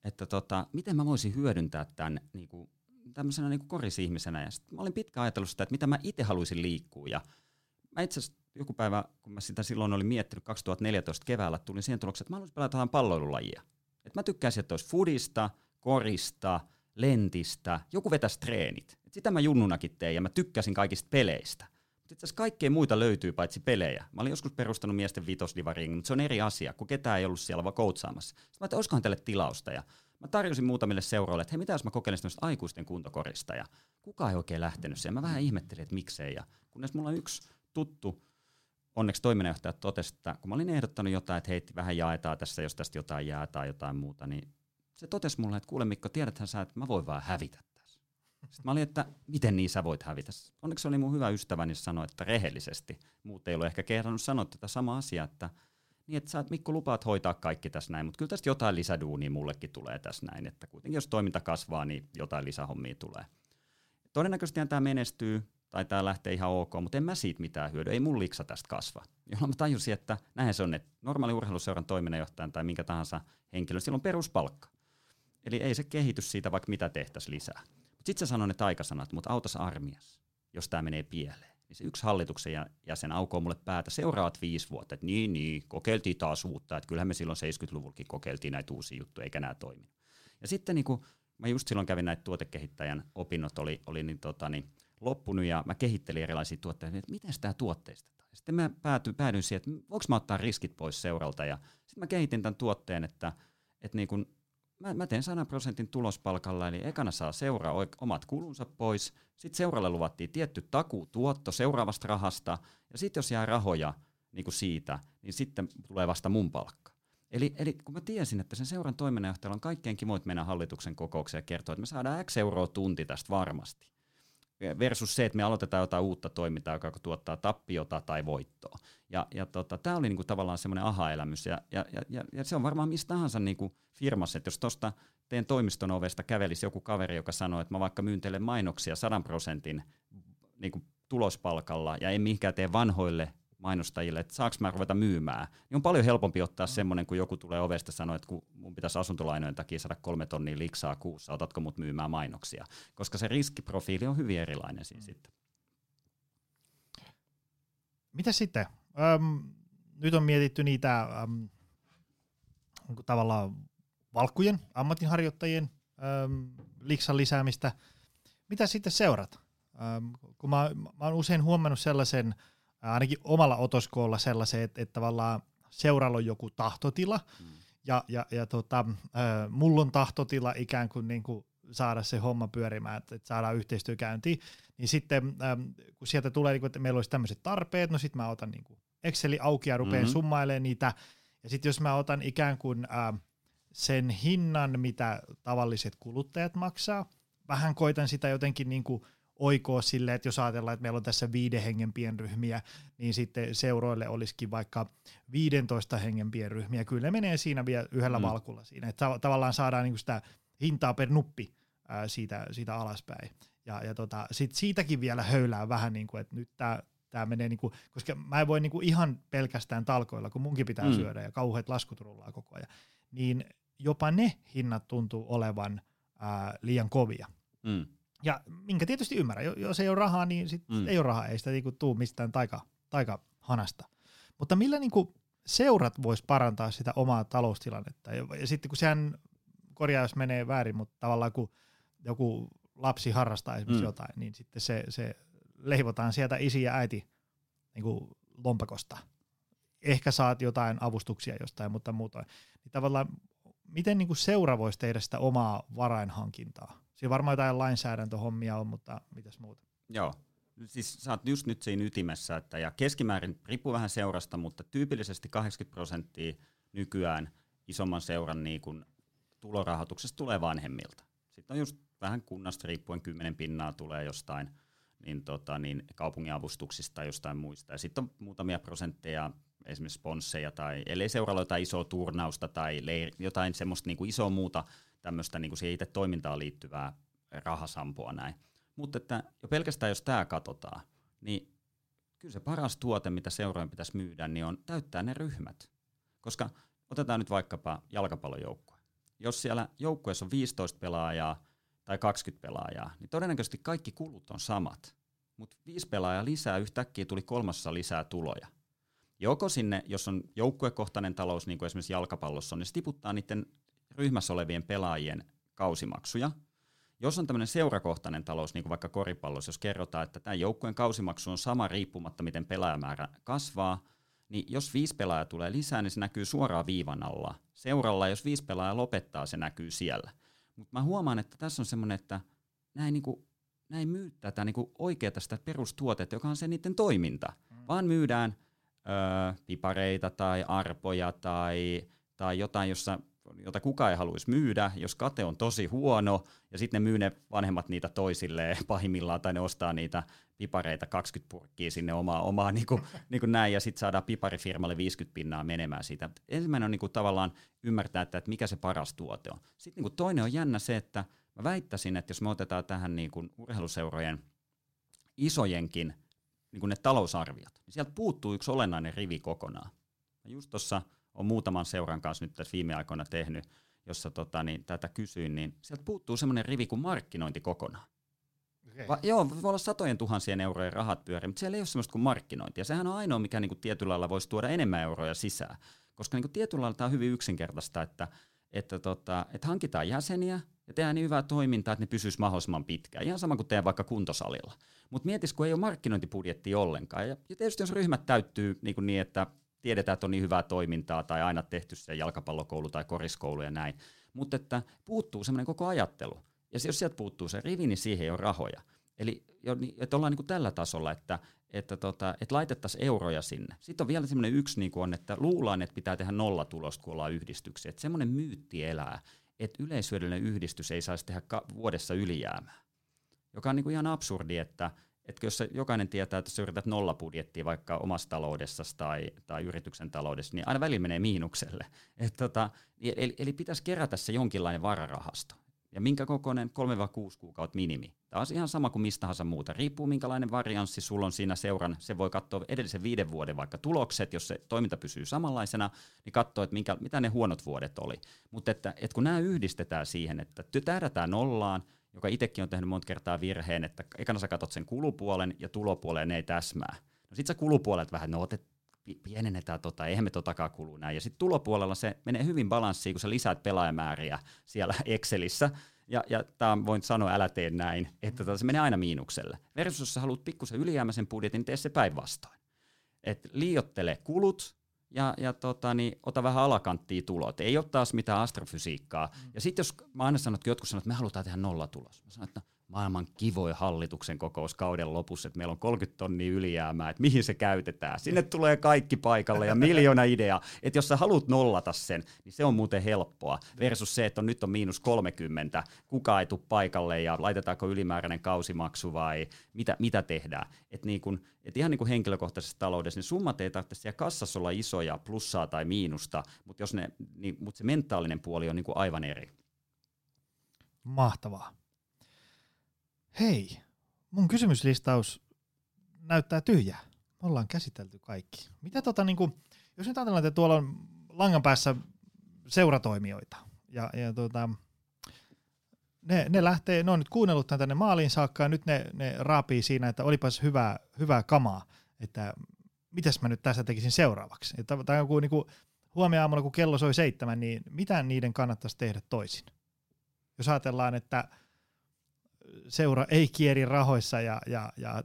[SPEAKER 3] että tota, miten mä voisin hyödyntää tämän niin kuin, tämmöisenä niin kuin korisihmisenä. Ja mä olin pitkään ajatellut sitä, että mitä mä itse haluaisin liikkua. Ja mä itse asiassa joku päivä, kun mä sitä silloin olin miettinyt 2014 keväällä, tulin siihen tulokseen, että mä haluaisin pelata jotain palloilulajia. että mä tykkäisin, että olisi fudista, korista, lentistä, joku vetäisi treenit. Et sitä mä junnunakin tein ja mä tykkäsin kaikista peleistä. Mutta itse asiassa kaikkea muita löytyy paitsi pelejä. Mä olin joskus perustanut miesten vitosdivariin, mutta se on eri asia, kun ketään ei ollut siellä vaan koutsaamassa. Sitten mä että olisikohan tälle tilausta ja mä tarjosin muutamille seuroille, että hei mitä jos mä kokeilisin aikuisten kuntokorista ja kukaan ei oikein lähtenyt siihen. Mä vähän ihmettelin, että miksei ja kunnes mulla on yksi tuttu, onneksi toiminnanjohtaja totesi, että kun mä olin ehdottanut jotain, että hei vähän jaetaan tässä, jos tästä jotain jää tai jotain muuta, niin se totesi mulle, että kuule Mikko, tiedäthän sä, että mä voin vaan hävitä tässä. Sitten mä olin, että miten niin sä voit hävitä. Onneksi oli mun hyvä ystäväni sanoi, että rehellisesti. Muut ei ole ehkä kehdannut sanoa tätä samaa asiaa, että niin, että sä Mikko lupaat hoitaa kaikki tässä näin, mutta kyllä tästä jotain lisäduunia mullekin tulee tässä näin, että kuitenkin jos toiminta kasvaa, niin jotain lisähommia tulee. Todennäköisesti tämä menestyy, tai tämä lähtee ihan ok, mutta en mä siitä mitään hyödy, ei mun liksa tästä kasva. Jolloin mä tajusin, että näin se on, että normaali urheiluseuran toiminnanjohtajan tai minkä tahansa henkilön, sillä on peruspalkka. Eli ei se kehitys siitä, vaikka mitä tehtäisiin lisää. Sitten se sanoi ne taikasanat, mutta autas armias, jos tämä menee pieleen. Niin se yksi hallituksen jäsen aukoo mulle päätä seuraavat viisi vuotta, että niin, niin, kokeiltiin taas uutta, että kyllähän me silloin 70-luvullakin kokeiltiin näitä uusia juttuja, eikä nämä toiminut. Ja sitten niin kuin, mä just silloin kävin näitä tuotekehittäjän opinnot, oli, oli niin, tota, niin, loppunut ja mä kehittelin erilaisia tuotteita, että miten sitä tuotteistetaan. Sitten mä päätyin, päädyin siihen, että voiko mä ottaa riskit pois seuralta ja sitten mä kehitin tämän tuotteen, että, että niin kun mä, mä teen 100 prosentin tulospalkalla, eli ekana saa seura omat kulunsa pois, sitten seuralle luvattiin tietty takuu tuotto seuraavasta rahasta, ja sitten jos jää rahoja niin kuin siitä, niin sitten tulee vasta mun palkka. Eli, eli kun mä tiesin, että sen seuran toiminnanjohtajalla on kaikkein kimoit mennä hallituksen kokoukseen ja kertoa, että me saadaan X euroa tunti tästä varmasti, versus se, että me aloitetaan jotain uutta toimintaa, joka tuottaa tappiota tai voittoa. Ja, ja tota, tämä oli niinku tavallaan semmoinen aha-elämys, ja, ja, ja, ja se on varmaan mistä tahansa niinku firmassa, että jos tuosta teen toimiston ovesta kävelisi joku kaveri, joka sanoo, että mä vaikka myyn teille mainoksia sadan prosentin niinku tulospalkalla ja en mihinkään tee vanhoille mainostajille, että saaks mä ruveta myymään, niin on paljon helpompi ottaa mm. semmoinen, kun joku tulee ovesta sanoa, että kun mun pitäisi asuntolainojen takia saada kolme tonnia liksaa kuussa, otatko mut myymään mainoksia? Koska se riskiprofiili on hyvin erilainen siinä mm. sitten.
[SPEAKER 2] Mitä sitten? Öm, nyt on mietitty niitä öm, tavallaan valkkujen, ammatinharjoittajien öm, liksan lisäämistä. Mitä sitten seurat? Öm, kun mä, mä oon usein huomannut sellaisen, ainakin omalla otoskoolla sellaisen, että, että tavallaan seuralla on joku tahtotila, mm. ja, ja, ja tota, äh, mulla on tahtotila ikään kuin, niin kuin saada se homma pyörimään, että, että saadaan yhteistyö käyntiin, niin sitten ähm, kun sieltä tulee, niin kuin, että meillä olisi tämmöiset tarpeet, no sitten mä otan niin kuin Exceli auki ja rupean mm-hmm. summailemaan niitä, ja sitten jos mä otan ikään kuin äh, sen hinnan, mitä tavalliset kuluttajat maksaa, vähän koitan sitä jotenkin niin kuin oikoa sille, että jos ajatellaan, että meillä on tässä viiden hengen pienryhmiä, niin sitten seuroille olisikin vaikka 15 hengen pienryhmiä. Kyllä ne menee siinä vielä yhdellä mm. valkulla siinä, että tavallaan saadaan niinku sitä hintaa per nuppi ää, siitä, siitä alaspäin. Ja, ja tota, sit siitäkin vielä höylää vähän, niin kuin, että nyt tämä tämä menee, niinku, koska mä en voi niinku ihan pelkästään talkoilla, kun munkin pitää mm. syödä ja kauheat laskut rullaa koko ajan, niin jopa ne hinnat tuntuu olevan ää, liian kovia. Mm. Ja minkä tietysti ymmärrän, jos ei ole rahaa, niin sit mm. ei ole rahaa, ei sitä niinku tuu mistään taika, taikahanasta. Mutta millä niinku seurat vois parantaa sitä omaa taloustilannetta? Ja, ja sitten kun sehän korjaa, jos menee väärin, mutta tavallaan kun joku lapsi harrastaa esimerkiksi mm. jotain, niin sitten se, se leivotaan sieltä isi ja äiti niin kuin lompakosta. Ehkä saat jotain avustuksia jostain, mutta muutoin. Niin tavallaan, miten niin kuin seura voisi tehdä sitä omaa varainhankintaa? Siinä varmaan jotain lainsäädäntöhommia on, mutta mitäs muuta?
[SPEAKER 3] Joo, siis sä oot just nyt siinä ytimessä, että ja keskimäärin riippuu vähän seurasta, mutta tyypillisesti 80 prosenttia nykyään isomman seuran niin kun tulorahoituksesta tulee vanhemmilta. Sitten on just vähän kunnasta riippuen 10 pinnaa tulee jostain, niin, tota, niin kaupungin avustuksista tai jostain muista. Ja sitten on muutamia prosentteja esimerkiksi sponsseja tai ellei seuralla jotain isoa turnausta tai leir, jotain semmoista niin kuin isoa muuta tämmöistä niin kuin siihen itse toimintaan liittyvää rahasampoa näin. Mutta että jo pelkästään jos tämä katsotaan, niin kyllä se paras tuote, mitä seurojen pitäisi myydä, niin on täyttää ne ryhmät. Koska otetaan nyt vaikkapa jalkapallojoukkue. Jos siellä joukkueessa on 15 pelaajaa tai 20 pelaajaa, niin todennäköisesti kaikki kulut on samat. Mutta viisi pelaajaa lisää, yhtäkkiä tuli kolmassa lisää tuloja. Joko sinne, jos on joukkuekohtainen talous, niin kuin esimerkiksi jalkapallossa on, niin se tiputtaa niiden ryhmässä olevien pelaajien kausimaksuja. Jos on tämmöinen seurakohtainen talous, niin kuin vaikka koripallossa, jos kerrotaan, että tämä joukkueen kausimaksu on sama riippumatta, miten pelaajamäärä kasvaa, niin jos viisi pelaajaa tulee lisää, niin se näkyy suoraan viivan alla. Seuralla, jos viisi pelaajaa lopettaa, se näkyy siellä. Mutta mä huomaan, että tässä on semmoinen, että näin, niinku, näin myy tätä niinku oikeaa sitä perustuotetta, joka on se niiden toiminta, mm. vaan myydään öö, pipareita tai arpoja tai, tai jotain, jossa jota kukaan ei haluaisi myydä, jos kate on tosi huono, ja sitten ne myy ne vanhemmat niitä toisilleen pahimmillaan, tai ne ostaa niitä pipareita 20 purkkiä sinne omaa, omaa niin kuin, niin kuin näin, ja sitten saadaan piparifirmalle 50 pinnaa menemään siitä. Ensimmäinen on niin kuin tavallaan ymmärtää, että, että mikä se paras tuote on. Sitten niin kuin toinen on jännä se, että mä väittäisin, että jos me otetaan tähän niin kuin urheiluseurojen isojenkin niin kuin ne talousarviot, niin sieltä puuttuu yksi olennainen rivi kokonaan. Ja just tuossa on muutaman seuran kanssa nyt tässä viime aikoina tehnyt, jossa tota, niin, tätä kysyin, niin sieltä puuttuu semmoinen rivi kuin markkinointi kokonaan. Okay. Va, joo, voi olla satojen tuhansien eurojen rahat pyöriä, mutta siellä ei ole semmoista kuin markkinointi. Ja sehän on ainoa, mikä niin kuin tietyllä lailla voisi tuoda enemmän euroja sisään. Koska niin kuin tietyllä lailla tämä on hyvin yksinkertaista, että, että, tota, että hankitaan jäseniä ja tehdään niin hyvää toimintaa, että ne pysyisi mahdollisimman pitkään. Ihan sama kuin tehdään vaikka kuntosalilla. Mutta mietis, kun ei ole markkinointibudjettia ollenkaan. Ja, ja tietysti jos ryhmät täyttyy niin, kuin niin että tiedetään, että on niin hyvää toimintaa tai aina tehty se jalkapallokoulu tai koriskoulu ja näin. Mutta että puuttuu semmoinen koko ajattelu. Ja jos sieltä puuttuu se rivi, niin siihen ei ole rahoja. Eli jo, että ollaan niin kuin tällä tasolla, että, että, tota, että laitettaisiin euroja sinne. Sitten on vielä semmoinen yksi, niin kuin on, että luullaan, että pitää tehdä nollatulosta, kun ollaan yhdistyksiä. Että semmoinen myytti elää, että yleishyödyllinen yhdistys ei saisi tehdä vuodessa ylijäämää. Joka on niin kuin ihan absurdi, että, että jos jokainen tietää, että jos yrität nollapudjettia vaikka omassa taloudessa tai, tai yrityksen taloudessa, niin aina väli menee miinukselle. Et tota, eli, eli pitäisi kerätä se jonkinlainen vararahasto. Ja minkä kokoinen 3-6 kuukautta minimi. Tämä on ihan sama kuin mistä tahansa muuta. Riippuu minkälainen varianssi sulla on siinä seuran. Se voi katsoa edellisen viiden vuoden vaikka tulokset, jos se toiminta pysyy samanlaisena, niin katsoa, että minkä, mitä ne huonot vuodet oli. Mutta että, että kun nämä yhdistetään siihen, että tähdätään nollaan, joka itsekin on tehnyt monta kertaa virheen, että ekana sä katsot sen kulupuolen ja tulopuolen ne ei täsmää. No sit sä kulupuolet vähän, no otet, pienennetään tota, eihän me totakaan kulu näin. Ja sitten tulopuolella se menee hyvin balanssiin, kun sä lisäät pelaajamääriä siellä Excelissä. Ja, ja tämä voin sanoa, älä tee näin, että tota, se menee aina miinukselle. Versus jos sä haluat pikkusen ylijäämäisen budjetin, tee se päinvastoin. Et liiottele kulut, ja, ja tota, niin, ota vähän alakanttia tulot. Ei ole taas mitään astrofysiikkaa. Mm. Ja sitten jos mä aina sanon, että jotkut sanoo, että me halutaan tehdä nollatulos. Mä sanon, että no, maailman kivoin hallituksen kokous kauden lopussa, että meillä on 30 tonnia ylijäämää, että mihin se käytetään. Sinne tulee kaikki paikalle ja miljoona idea. Että jos sä haluat nollata sen, niin se on muuten helppoa. Versus se, että on, nyt on miinus 30, kuka ei tule paikalle ja laitetaanko ylimääräinen kausimaksu vai mitä, mitä tehdään. Että niin kun, et ihan niin kuin henkilökohtaisessa taloudessa, niin summat ei tarvitse siellä kassassa olla isoja, plussaa tai miinusta, mutta jos ne, niin, mutta se mentaalinen puoli on niin kuin aivan eri.
[SPEAKER 2] Mahtavaa. Hei, mun kysymyslistaus näyttää tyhjää. Me ollaan käsitelty kaikki. Mitä tota, niin kuin, jos nyt ajatellaan, että tuolla on langan päässä seuratoimijoita, ja, ja tota, ne, ne, lähtee, ne on nyt kuunnellut tämän tänne maaliin saakka, ja nyt ne, ne raapii siinä, että olipas hyvää, hyvää kamaa, että mitäs mä nyt tässä tekisin seuraavaksi. Että, tai joku niin huomioon aamulla, kun kello soi seitsemän, niin mitä niiden kannattaisi tehdä toisin? Jos ajatellaan, että seura ei kieri rahoissa ja, ja, ja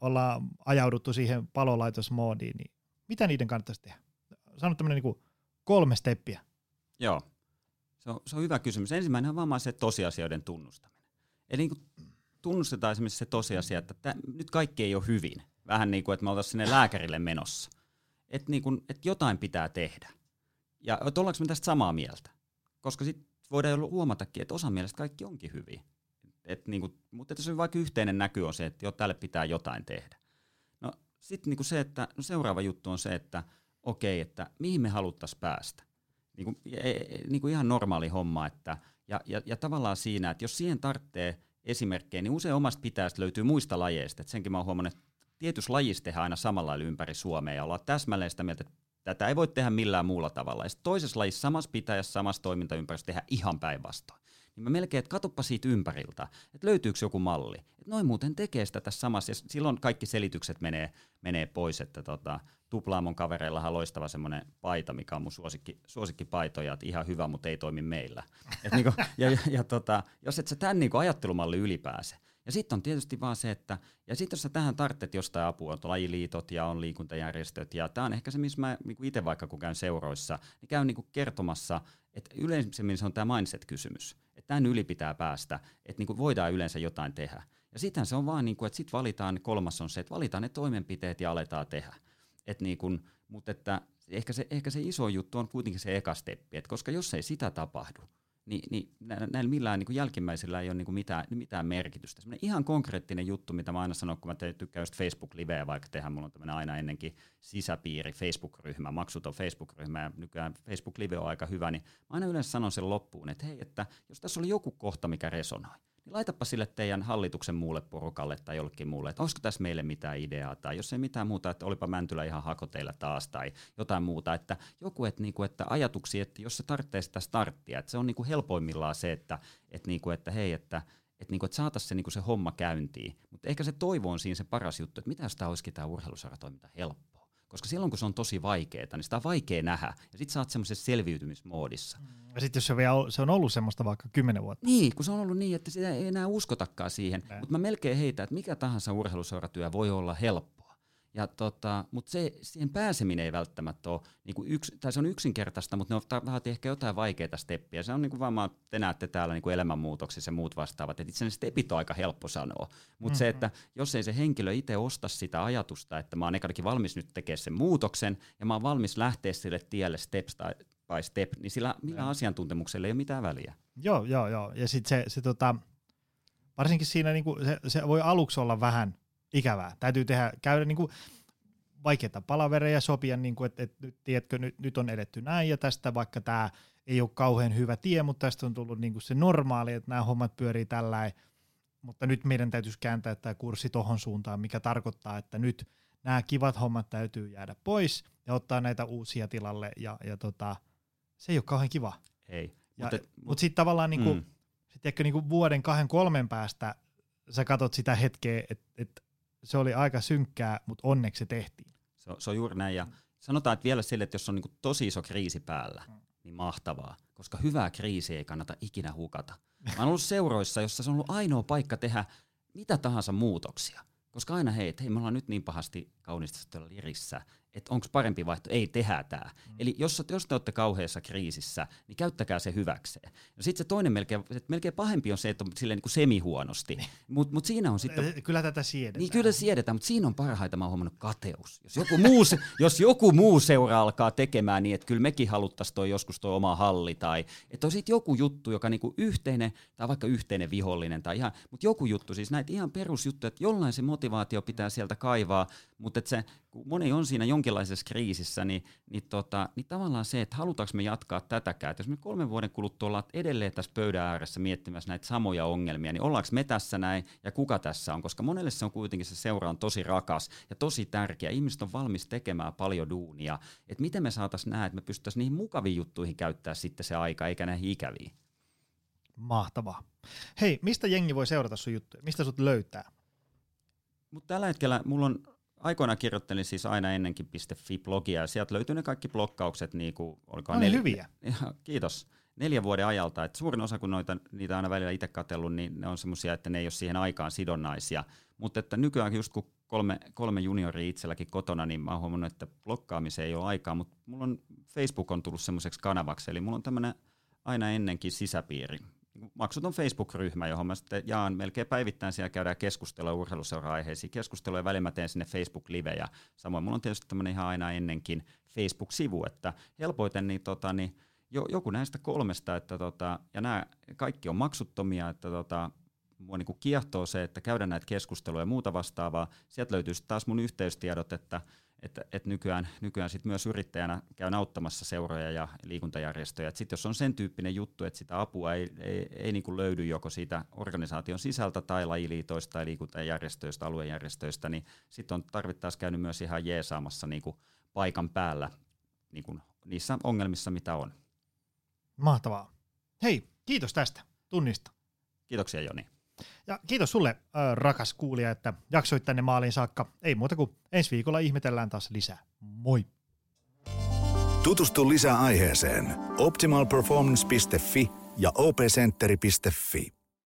[SPEAKER 2] ollaan ajauduttu siihen palolaitosmoodiin, niin mitä niiden kannattaisi tehdä? Sano tämmöinen niin kolme steppiä.
[SPEAKER 3] Joo, se on, se on hyvä kysymys. Ensimmäinen on vaan se tosiasioiden tunnustaminen. Eli niin tunnustetaan esimerkiksi se tosiasia, että tä, nyt kaikki ei ole hyvin. Vähän niin kuin, että me oltaisiin sinne lääkärille menossa. Että niin kuin, että jotain pitää tehdä. Ja että ollaanko me tästä samaa mieltä? Koska sitten voidaan huomatakin, että osa mielestä kaikki onkin hyvin et niinku, mutta että se vaikka yhteinen näky on se, että jo tälle pitää jotain tehdä. No sitten niinku se, että no seuraava juttu on se, että okei, että mihin me haluttaisiin päästä. Niinku, e, e, niinku ihan normaali homma, että ja, ja, ja tavallaan siinä, että jos siihen tarvitsee esimerkkejä, niin usein omasta pitäjästä löytyy muista lajeista. Et senkin mä oon huomannut, että tietyssä lajissa tehdään aina samalla ympäri Suomea ja ollaan täsmälleen sitä mieltä, että tätä ei voi tehdä millään muulla tavalla. Ja toisessa lajissa samassa pitäjässä, samassa toimintaympäristössä tehdä ihan päinvastoin niin mä melkein, että katoppa siitä ympäriltä, että löytyykö joku malli. Että noin muuten tekee sitä tässä samassa, ja silloin kaikki selitykset menee, menee pois, että tota, Tuplaamon kavereillahan loistava semmoinen paita, mikä on mun suosikki, suosikkipaitoja, että ihan hyvä, mutta ei toimi meillä. Et niinku, ja, ja, ja tota, jos et sä tämän niinku ajattelumalli ylipääse, ja sitten on tietysti vaan se, että ja sitten jos sä tähän tarvitset jostain apua, on lajiliitot ja on liikuntajärjestöt, ja tämä on ehkä se, missä mä niinku itse vaikka kun käyn seuroissa, niin käyn niinku kertomassa, että yleisemmin se on tämä mindset-kysymys tämän yli pitää päästä, että niin kuin voidaan yleensä jotain tehdä. Ja sittenhän se on vaan, niin kuin, että sitten valitaan, kolmas on se, että valitaan ne toimenpiteet ja aletaan tehdä. Et niin kuin, mutta että ehkä se, ehkä se iso juttu on kuitenkin se eka steppi, että koska jos ei sitä tapahdu, niin, niin näillä millään niin kuin jälkimmäisillä ei ole niin kuin mitään, mitään merkitystä. Sellainen ihan konkreettinen juttu, mitä mä aina sanon, kun mä te, tykkään just Facebook-liveä vaikka tehdä, mulla on tämmöinen aina ennenkin sisäpiiri, Facebook-ryhmä, maksuton Facebook-ryhmä, ja nykyään Facebook-live on aika hyvä, niin mä aina yleensä sanon sen loppuun, että hei, että jos tässä oli joku kohta, mikä resonoi, niin laitapa sille teidän hallituksen muulle porukalle tai jollekin muulle, että olisiko tässä meille mitään ideaa, tai jos ei mitään muuta, että olipa Mäntylä ihan hakoteilla taas, tai jotain muuta, että joku, että, niinku, että ajatuksia, että jos se tarvitsee sitä starttia, että se on niinku helpoimmillaan se, että, että, niinku, että hei, että, että, niinku, että saataisiin se, niinku se homma käyntiin, mutta ehkä se toivo on siinä se paras juttu, että mitä jos tämä olisikin tämä urheilusaratoiminta helppo koska silloin kun se on tosi vaikeaa, niin sitä on vaikea nähdä. Ja sitten sä oot semmoisessa selviytymismoodissa.
[SPEAKER 2] Ja sitten jos se, vielä, se on ollut semmoista vaikka kymmenen vuotta.
[SPEAKER 3] Niin, kun se on ollut niin, että sitä ei enää uskotakaan siihen. Mutta mä melkein heitä, että mikä tahansa urheiluseuratyö voi olla helppo. Ja tota, mutta se, siihen pääseminen ei välttämättä ole, niin kuin yks, tai se on yksinkertaista, mutta ne on vähän ehkä jotain vaikeita steppiä. Se on niin kuin vaan, te näette täällä niin kuin elämänmuutoksissa ja muut vastaavat, että itse asiassa stepit on aika helppo sanoa. Mutta mm-hmm. se, että jos ei se henkilö itse osta sitä ajatusta, että mä oon ekanakin valmis nyt tekemään sen muutoksen, ja mä oon valmis lähteä sille tielle steps by step, niin sillä millä asiantuntemuksella ei ole mitään väliä.
[SPEAKER 2] Joo, joo, joo. Ja sitten se, se tota, varsinkin siinä niinku, se, se voi aluksi olla vähän ikävää. Täytyy tehdä, käydä niin kuin vaikeita palavereja sopia, niin kuin, että, että nyt, tiedätkö, nyt, nyt on edetty näin ja tästä vaikka tämä ei ole kauhean hyvä tie, mutta tästä on tullut niin kuin se normaali, että nämä hommat pyörii tällä mutta nyt meidän täytyisi kääntää tämä kurssi tohon suuntaan, mikä tarkoittaa, että nyt nämä kivat hommat täytyy jäädä pois ja ottaa näitä uusia tilalle ja, ja tota, se ei ole kauhean kiva.
[SPEAKER 3] Ei.
[SPEAKER 2] Mutta mut, mut sitten tavallaan niinku, mm. sit ehkä niinku vuoden, kahden, kolmen päästä sä katot sitä hetkeä, että et se oli aika synkkää, mutta onneksi se tehtiin.
[SPEAKER 3] Se on, se on juuri näin. Ja sanotaan, että vielä sille, että jos on niin tosi iso kriisi päällä, mm. niin mahtavaa, koska hyvää kriisiä ei kannata ikinä hukata. Mä oon ollut seuroissa, jossa se on ollut ainoa paikka tehdä mitä tahansa muutoksia. Koska aina hei, että hei, me ollaan nyt niin pahasti kaunista lirissä, että onko parempi vaihto, ei tehdä tämä. Mm. Eli jos, jos te olette kauheassa kriisissä, niin käyttäkää se hyväkseen. No sitten se toinen melkein, että melkein pahempi on se, että on silleen niin kuin semihuonosti, mutta mut siinä on sitten...
[SPEAKER 2] Kyllä tätä siedetään.
[SPEAKER 3] Niin kyllä siedetään, mutta siinä on parhaita, mä oon huomannut kateus. Jos joku muu, jos joku muu seura alkaa tekemään niin, että kyllä mekin haluttaisiin toi joskus tuo oma halli, tai että on sitten joku juttu, joka niinku yhteinen, tai vaikka yhteinen vihollinen, tai ihan, mutta joku juttu, siis näitä ihan perusjuttuja, että jollain se motivaatio pitää sieltä kaivaa, mutta että se, kun moni on siinä jonkinlaisessa kriisissä, niin, niin, tota, niin tavallaan se, että halutaanko me jatkaa tätäkään. Että jos me kolmen vuoden kuluttua ollaan edelleen tässä pöydän ääressä miettimässä näitä samoja ongelmia, niin ollaanko me tässä näin ja kuka tässä on? Koska monelle se on kuitenkin se seura on tosi rakas ja tosi tärkeä. Ihmiset on valmis tekemään paljon duunia. Että miten me saataisiin nähdä, että me pystyttäisiin niihin mukaviin juttuihin käyttää sitten se aika, eikä näihin ikäviin.
[SPEAKER 2] Mahtavaa. Hei, mistä jengi voi seurata sun juttuja? Mistä sut löytää?
[SPEAKER 3] Mutta tällä hetkellä mulla on aikoinaan kirjoittelin siis aina ennenkin .fi-blogia ja sieltä löytyy ne kaikki blokkaukset, niin kuin,
[SPEAKER 2] olikohan neljä, hyviä.
[SPEAKER 3] Ja, kiitos. Neljän vuoden ajalta. Et suurin osa, kun noita, niitä aina välillä itse katsellut, niin ne on semmoisia, että ne ei ole siihen aikaan sidonnaisia. Mutta että nykyään just kun kolme, kolme junioria itselläkin kotona, niin mä oon huomannut, että blokkaamiseen ei ole aikaa, mutta mulla on Facebook on tullut semmoiseksi kanavaksi, eli mulla on tämmöinen aina ennenkin sisäpiiri, maksuton Facebook-ryhmä, johon mä sitten jaan. Melkein päivittäin siellä käydään keskustelua urheiluseura-aiheisiin keskustelua ja välillä mä teen sinne Facebook-live ja samoin mulla on tietysti tämmöinen ihan aina ennenkin Facebook-sivu, että helpoiten niin, tota, niin jo, joku näistä kolmesta, että tota, ja nämä kaikki on maksuttomia, että tota, mua niin kiehtoo se, että käydään näitä keskusteluja ja muuta vastaavaa. Sieltä löytyy taas mun yhteystiedot, että että, että nykyään, nykyään sit myös yrittäjänä käyn auttamassa seuroja ja liikuntajärjestöjä. Sitten jos on sen tyyppinen juttu, että sitä apua ei, ei, ei niin kuin löydy joko siitä organisaation sisältä tai lajiliitoista tai liikuntajärjestöistä, aluejärjestöistä, niin sitten on tarvittaessa käynyt myös ihan jeesaamassa niin kuin paikan päällä niin kuin niissä ongelmissa, mitä on.
[SPEAKER 2] Mahtavaa. Hei, kiitos tästä tunnista.
[SPEAKER 3] Kiitoksia Joni.
[SPEAKER 2] Ja kiitos sulle, rakas kuulija, että jaksoit tänne maaliin saakka. Ei muuta kuin ensi viikolla ihmetellään taas lisää. Moi!
[SPEAKER 1] Tutustu lisää aiheeseen optimalperformance.fi ja opcenteri.fi.